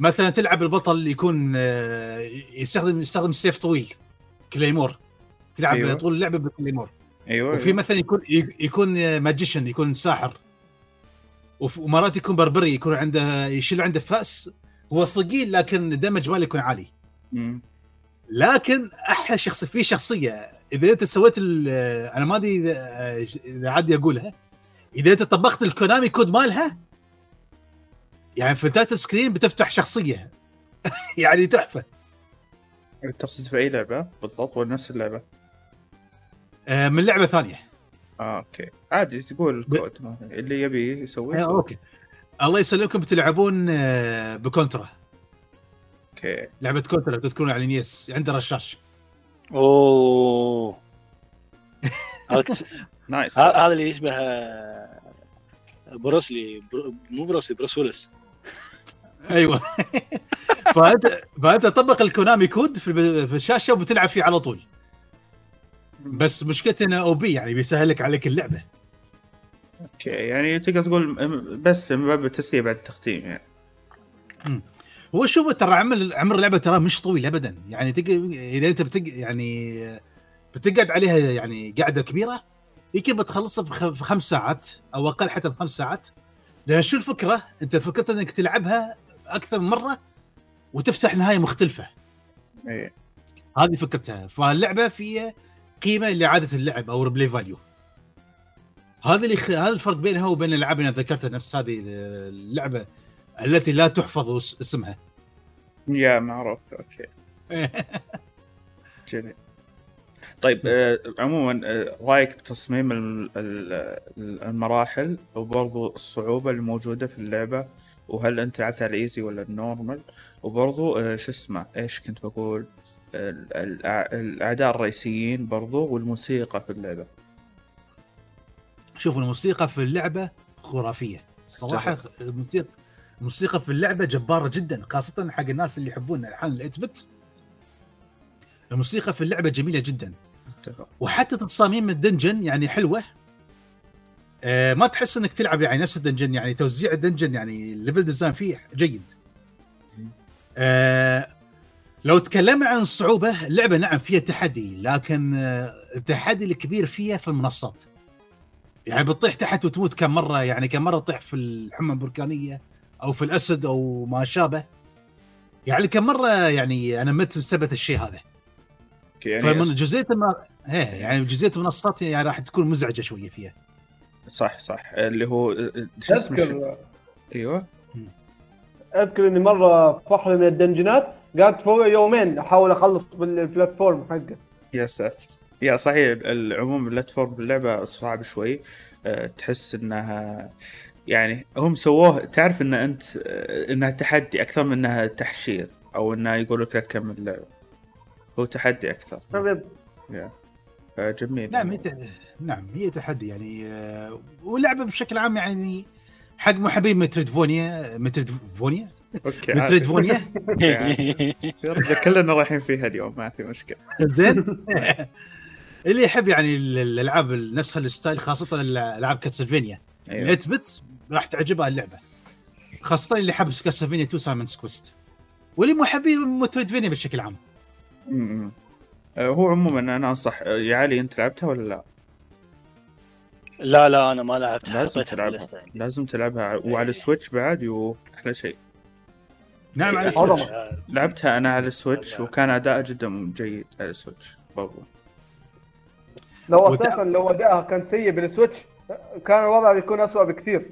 مثلا تلعب البطل يكون آه، يستخدم يستخدم سيف طويل claymore تلعب أيوة. أيوة. طول اللعبة ب claymore أيوه وفي مثلا يكون يكون magician يكون ساحر ومرات يكون بربري يكون عنده يشيل عنده فأس هو ثقيل لكن ال damage ماله يكون عالي مم. لكن أحلى شخصيه في شخصية إذا أنت سويت ال- أنا ما أدري إذا عادي اقولها إذا أنت طبقت ال Konami code مالها يعني في ال title screen بتفتح شخصية. يعني تحفة. تقصد في أي لعبة؟ بالضبط ولا نفس اللعبة؟ آه، من لعبة ثانية. آه okay. عادي تقول الكود ما- اللي يبي يسوي آه،. أوكي. الله يسلمكم بتلعبون آه، ب Contra. okay. لعبة Contra تذكرون على نيس عنده رشاش أوه. nice. هذا اللي يشبه آه، بروسلي. برو- مو بروسلي بروس ويلس. أيوه. فانت فأنت طبق ال Konami code في في الشاشة وبتلعب فيه على طول. بس مشكلته انه OP يعني بيسهل لك عليك اللعبة. okay يعني تقدر تقول بس من باب التسلية بعد التختيم يعني. هو شوف ترى عمر عمر اللعبة ترى مش طويل ابدا. يعني تق... إذا أنت بتق... يعني بتقعد عليها يعني قاعدة كبيرة يمكن بتخلصها في خ- في خمس ساعات أو أقل حتى بخمس ساعات. لأن شو الفكرة؟ أنت فكرت إنك تلعبها أكثر من مرة وتفتح نهاية مختلفة. إيه. هذه فكرتها. فاللعبة فيها قيمة لإعادة اللعب أو replay value هذا اللي خ... هذا الفرق بينها وبين الألعاب اللي ذكرتها نفس هذه اللعبة التي لا تحفظ اس- اسمها. يا معروف. okay. جميل. طيب آه عموما آه رأيك بتصميم ال- ال- المراحل وبرضو الصعوبة الموجودة في اللعبة؟ وهل أنت لعبت على ال easy ولا ال normal وبرضو آه شو اسمه إيش كنت بقول؟ الأعداء الرئيسيين برضو والموسيقى في اللعبة. شوف الموسيقى في اللعبة خرافية. صراحة الموسيقى الموسيقى في اللعبة جبارة جدا خاصة حق الناس اللي يحبون الحان ال eight bit الموسيقى في اللعبة جميلة جدا. وحتى تصاميم ال dungeon يعني حلوة. آه ما تحس إنك تلعب يعني نفس ال dungeon يعني توزيع ال dungeon يعني ال level design فيه جيد. آه لو تكلمنا عن الصعوبه اللعبة نعم فيها تحدي لكن آه التحدي الكبير فيها في المنصات. يعني بتطيح تحت وتموت كم مرة يعني كم مرة تطيح في الحمى البركانية أو في الأسد أو ما شابه. يعني كم مرة يعني أنا مت بسبب الشيء هذا. يعني فمن جزئية الم... إيه يعني جزئية المنصات يعني راح تكون مزعجة شوية فيها. صح صح. اللي هو آه، شو اسمه؟ أيوه. أذكر إني مرة في واحدة من الدنجنات قعدت فوق يومين أحاول أخلص بالبلاتفورم حقه. يا ساتر. yeah صحيح العموم ال platform باللعبة صعب شوي. أه، تحس إنها يعني هم سووه تعرف إن أنت إنها تحدي أكثر من إنها تحشير أو إنها يقول لك لا تكمل اللعبة. هو تحدي أكثر. طيب، yeah فجميل. نعم هي. نعم هي تحدي يعني آه، واللعبه بشكل عام يعني حق محبين Metroidvania Metroidvania؟ okay. Metroidvania؟ كلنا رايحين فيها اليوم ما في مشكلة. زين. اللي يحب يعني ال- الألعاب نفس هال style خاصة الالعاب Castlevania ال eight bit راح تعجبها اللعبة. خاصة اللي حب Castlevania 2 Simon's Quest. واللي محبين Metroidvania بشكل عام. هو عموما أنا أنصح أه، يا علي أنت لعبتها ولا لا؟ لا لا أنا ما لعبتها لازم تلعبها. عندي. لازم تلعبها. وعلى ال Switch بعد يو أحلى شيء. نعم على. ال Switch. لعبتها أنا على ال Switch وكان أداء جدا جيد على ال Switch. برضو لو أساسا لو ادائها كان سيء بال Switch كان الوضع بيكون اسوء بكثير.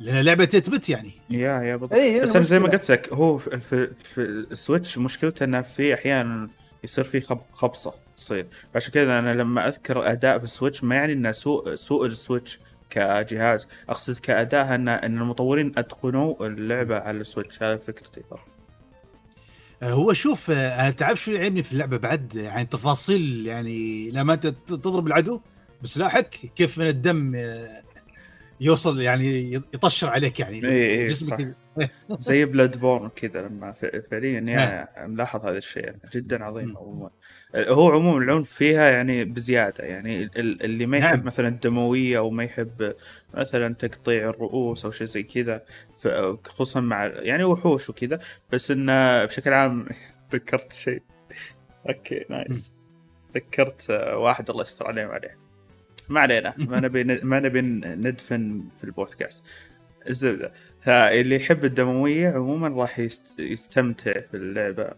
لأن لعبه تثبت يعني. yeah yeah بالضبط. اي هي بس أنا زي ما. قلت لك هو في, في, في ال Switch مشكلته إنه في أحيانا يصير في خب خبصة تصير. عشان كذا أنا لما أذكر أداء بال Switch ما يعني إنه سوء سوء ال Switch كجهاز. أقصد كأداء ان إن المطورين أتقنوا اللعبة على ال Switch. هذا فكرتي آه، هو شوف آه، أنا تعرف شو يعجبني في اللعبة بعد؟ يعني تفاصيل يعني لما انت تضرب العدو بسلاحك كيف من الدم آه، يوصل يعني يطشر عليك يعني. إي إي، جسمك زي Bloodborne كذا لما فعليا. يعني ملاحظ هذا الشيء يعني جدا عظيم. عموما. هو عموما العنف فيها يعني بزيادة يعني ال- اللي ما يحب نعم. مثلا الدموية أو ما يحب مثلا تقطيع الرؤوس أو شيء زي كذا خصوصا مع يعني وحوش وكذا بس إنه بشكل عام ذكرت شيء. okay nice. ذكرت آه، واحد الله يستر عليه وعليه ما علينا. ما نبي ما نبي ندفن في البودكاست. الزبدة. فاللي يحب الدموية عموما راح يست... يستمتع في اللعبه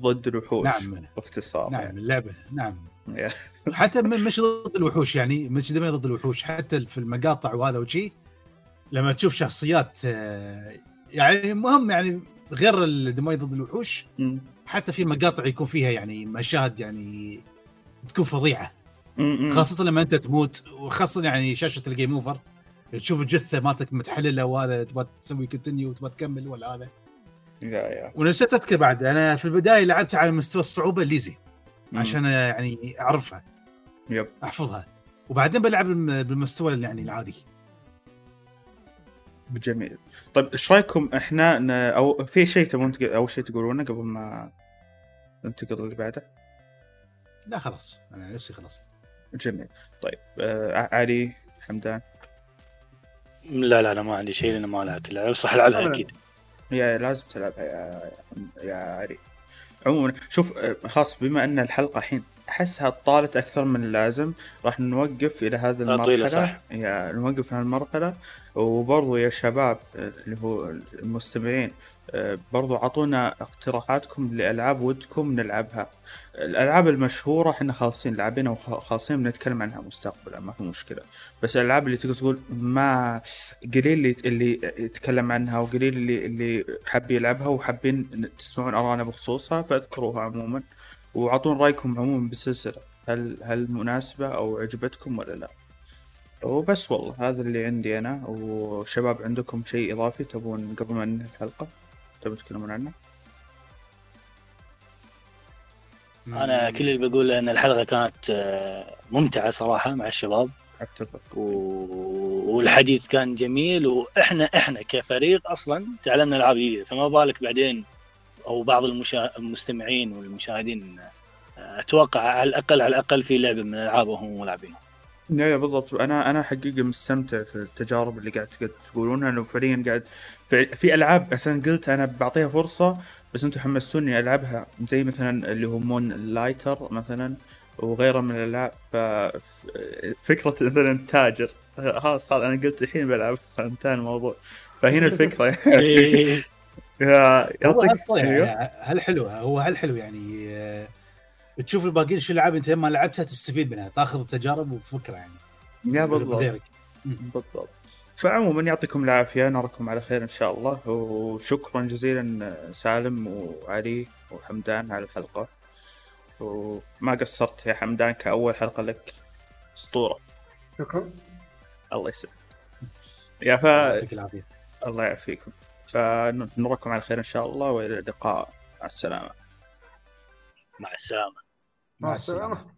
ضد الوحوش نعم. باختصار نعم اللعبة نعم. يعني. حتى مش ضد الوحوش يعني مش ضد الوحوش حتى في المقاطع وهذا وشي لما تشوف شخصيات آه، يعني مهم يعني غير الدموية ضد الوحوش حتى في مقاطع يكون فيها يعني مشاهد يعني تكون فظيعة. خاصة لما أنت تموت وخاصة يعني شاشة ال game over تشوف الجثة مالتك متحللة وهذا تبغى تسوي continue وتبغى تكمل ولا هذا. yeah yeah. ونسيت أذكر بعد أنا في البداية لعبتها على مستوى الصعوبة ال easy. عشان يعني أعرفها. يب. أحفظها. وبعدين بلعب بالم- بالمستوى يعني العادي. جميل. طيب إيش رأيكم إحنا ن... أو في شيء تبون. أول شيء تقولونه قبل ما ننتقل اللي بعده؟ لا خلاص. أنا نفسي خلصت. جميل. طيب آه علي حمدان. لا لا أنا ما عندي شيء لأن ما لعبت اللعبة. بس راح العبها. أكيد. يا لازم تلعبها يا يا عري عموما شوف آه، خاص بما أن الحلقة الحين أحسها طالت أكثر من اللازم راح نوقف إلى هذه آه، طويلة المرحلة. صح. يا نوقف هذه المرحلة. وبرضو يا شباب آه، اللي هو المستمعين برضو أعطونا اقتراحاتكم لألعاب ودكم نلعبها. الألعاب المشهورة إحنا خالصين لاعبينها وخالصين بنتكلم عنها مستقبلا ما في مشكلة. بس الألعاب اللي تقدر تقول ما قليل اللي اللي يتكلم عنها وقليل اللي اللي حاب يلعبها وحابين تسمعون ارائنا بخصوصها فأذكروها عموما. واعطونا رأيكم عموما بالسلسلة هل هل مناسبة أو عجبتكم ولا لا. وبس والله هذا اللي عندي أنا. وشباب عندكم شيء إضافي تبون قبل ما ننهي الحلقة؟ تبون تتكلمون عنه؟ أنا كل اللي بقوله إن الحلقة كانت آه، ممتعة صراحة مع الشباب. أتفق. و- والحديث كان جميل وإحنا إحنا كفريق أصلا تعلمنا ألعاب جديدة. فما بالك بعدين أو بعض المشا... المستمعين والمشاهدين آه، أتوقع على الأقل على الأقل في لعبة من الالعاب وهم لاعبينها yeah yeah بالضبط. أنا أنا حقيقة مستمتع في التجارب اللي قاعد قاعد تقولونها. انه فعليا قاعد في, في ألعاب مثلا قلت أنا بعطيها فرصة بس أنتم حمستوني ألعبها. زي مثلا اللي هو Moonlighter مثلا وغيرها من الألعاب فكرة مثلا تاجر. خلاص أنا قلت الحين بلعب انتهى الموضوع. فهنا الفكرة. إيه. يا هو يعطيك هالطيب أيوه. يعني هل حلو؟ هو هل حلو يعني آه، تشوف الباقيين شو الالعاب أنت لما لعبتها تستفيد منها تاخذ التجارب وفكرة يعني. يا بالضبط. بالضبط. فعموما يعطيكم العافية نراكم على خير إن شاء الله. وشكرا جزيلا سالم وعلي وحمدان على الحلقة. وما قصرت يا حمدان كأول حلقة لك أسطورة. شكرا. الله يسلمك. يا ف يعطيك العافية. الله يعافيكم. فنراكم على خير إن شاء الله وإلى اللقاء. مع السلامة. مع السلامة. مع مع السلامه السلامة.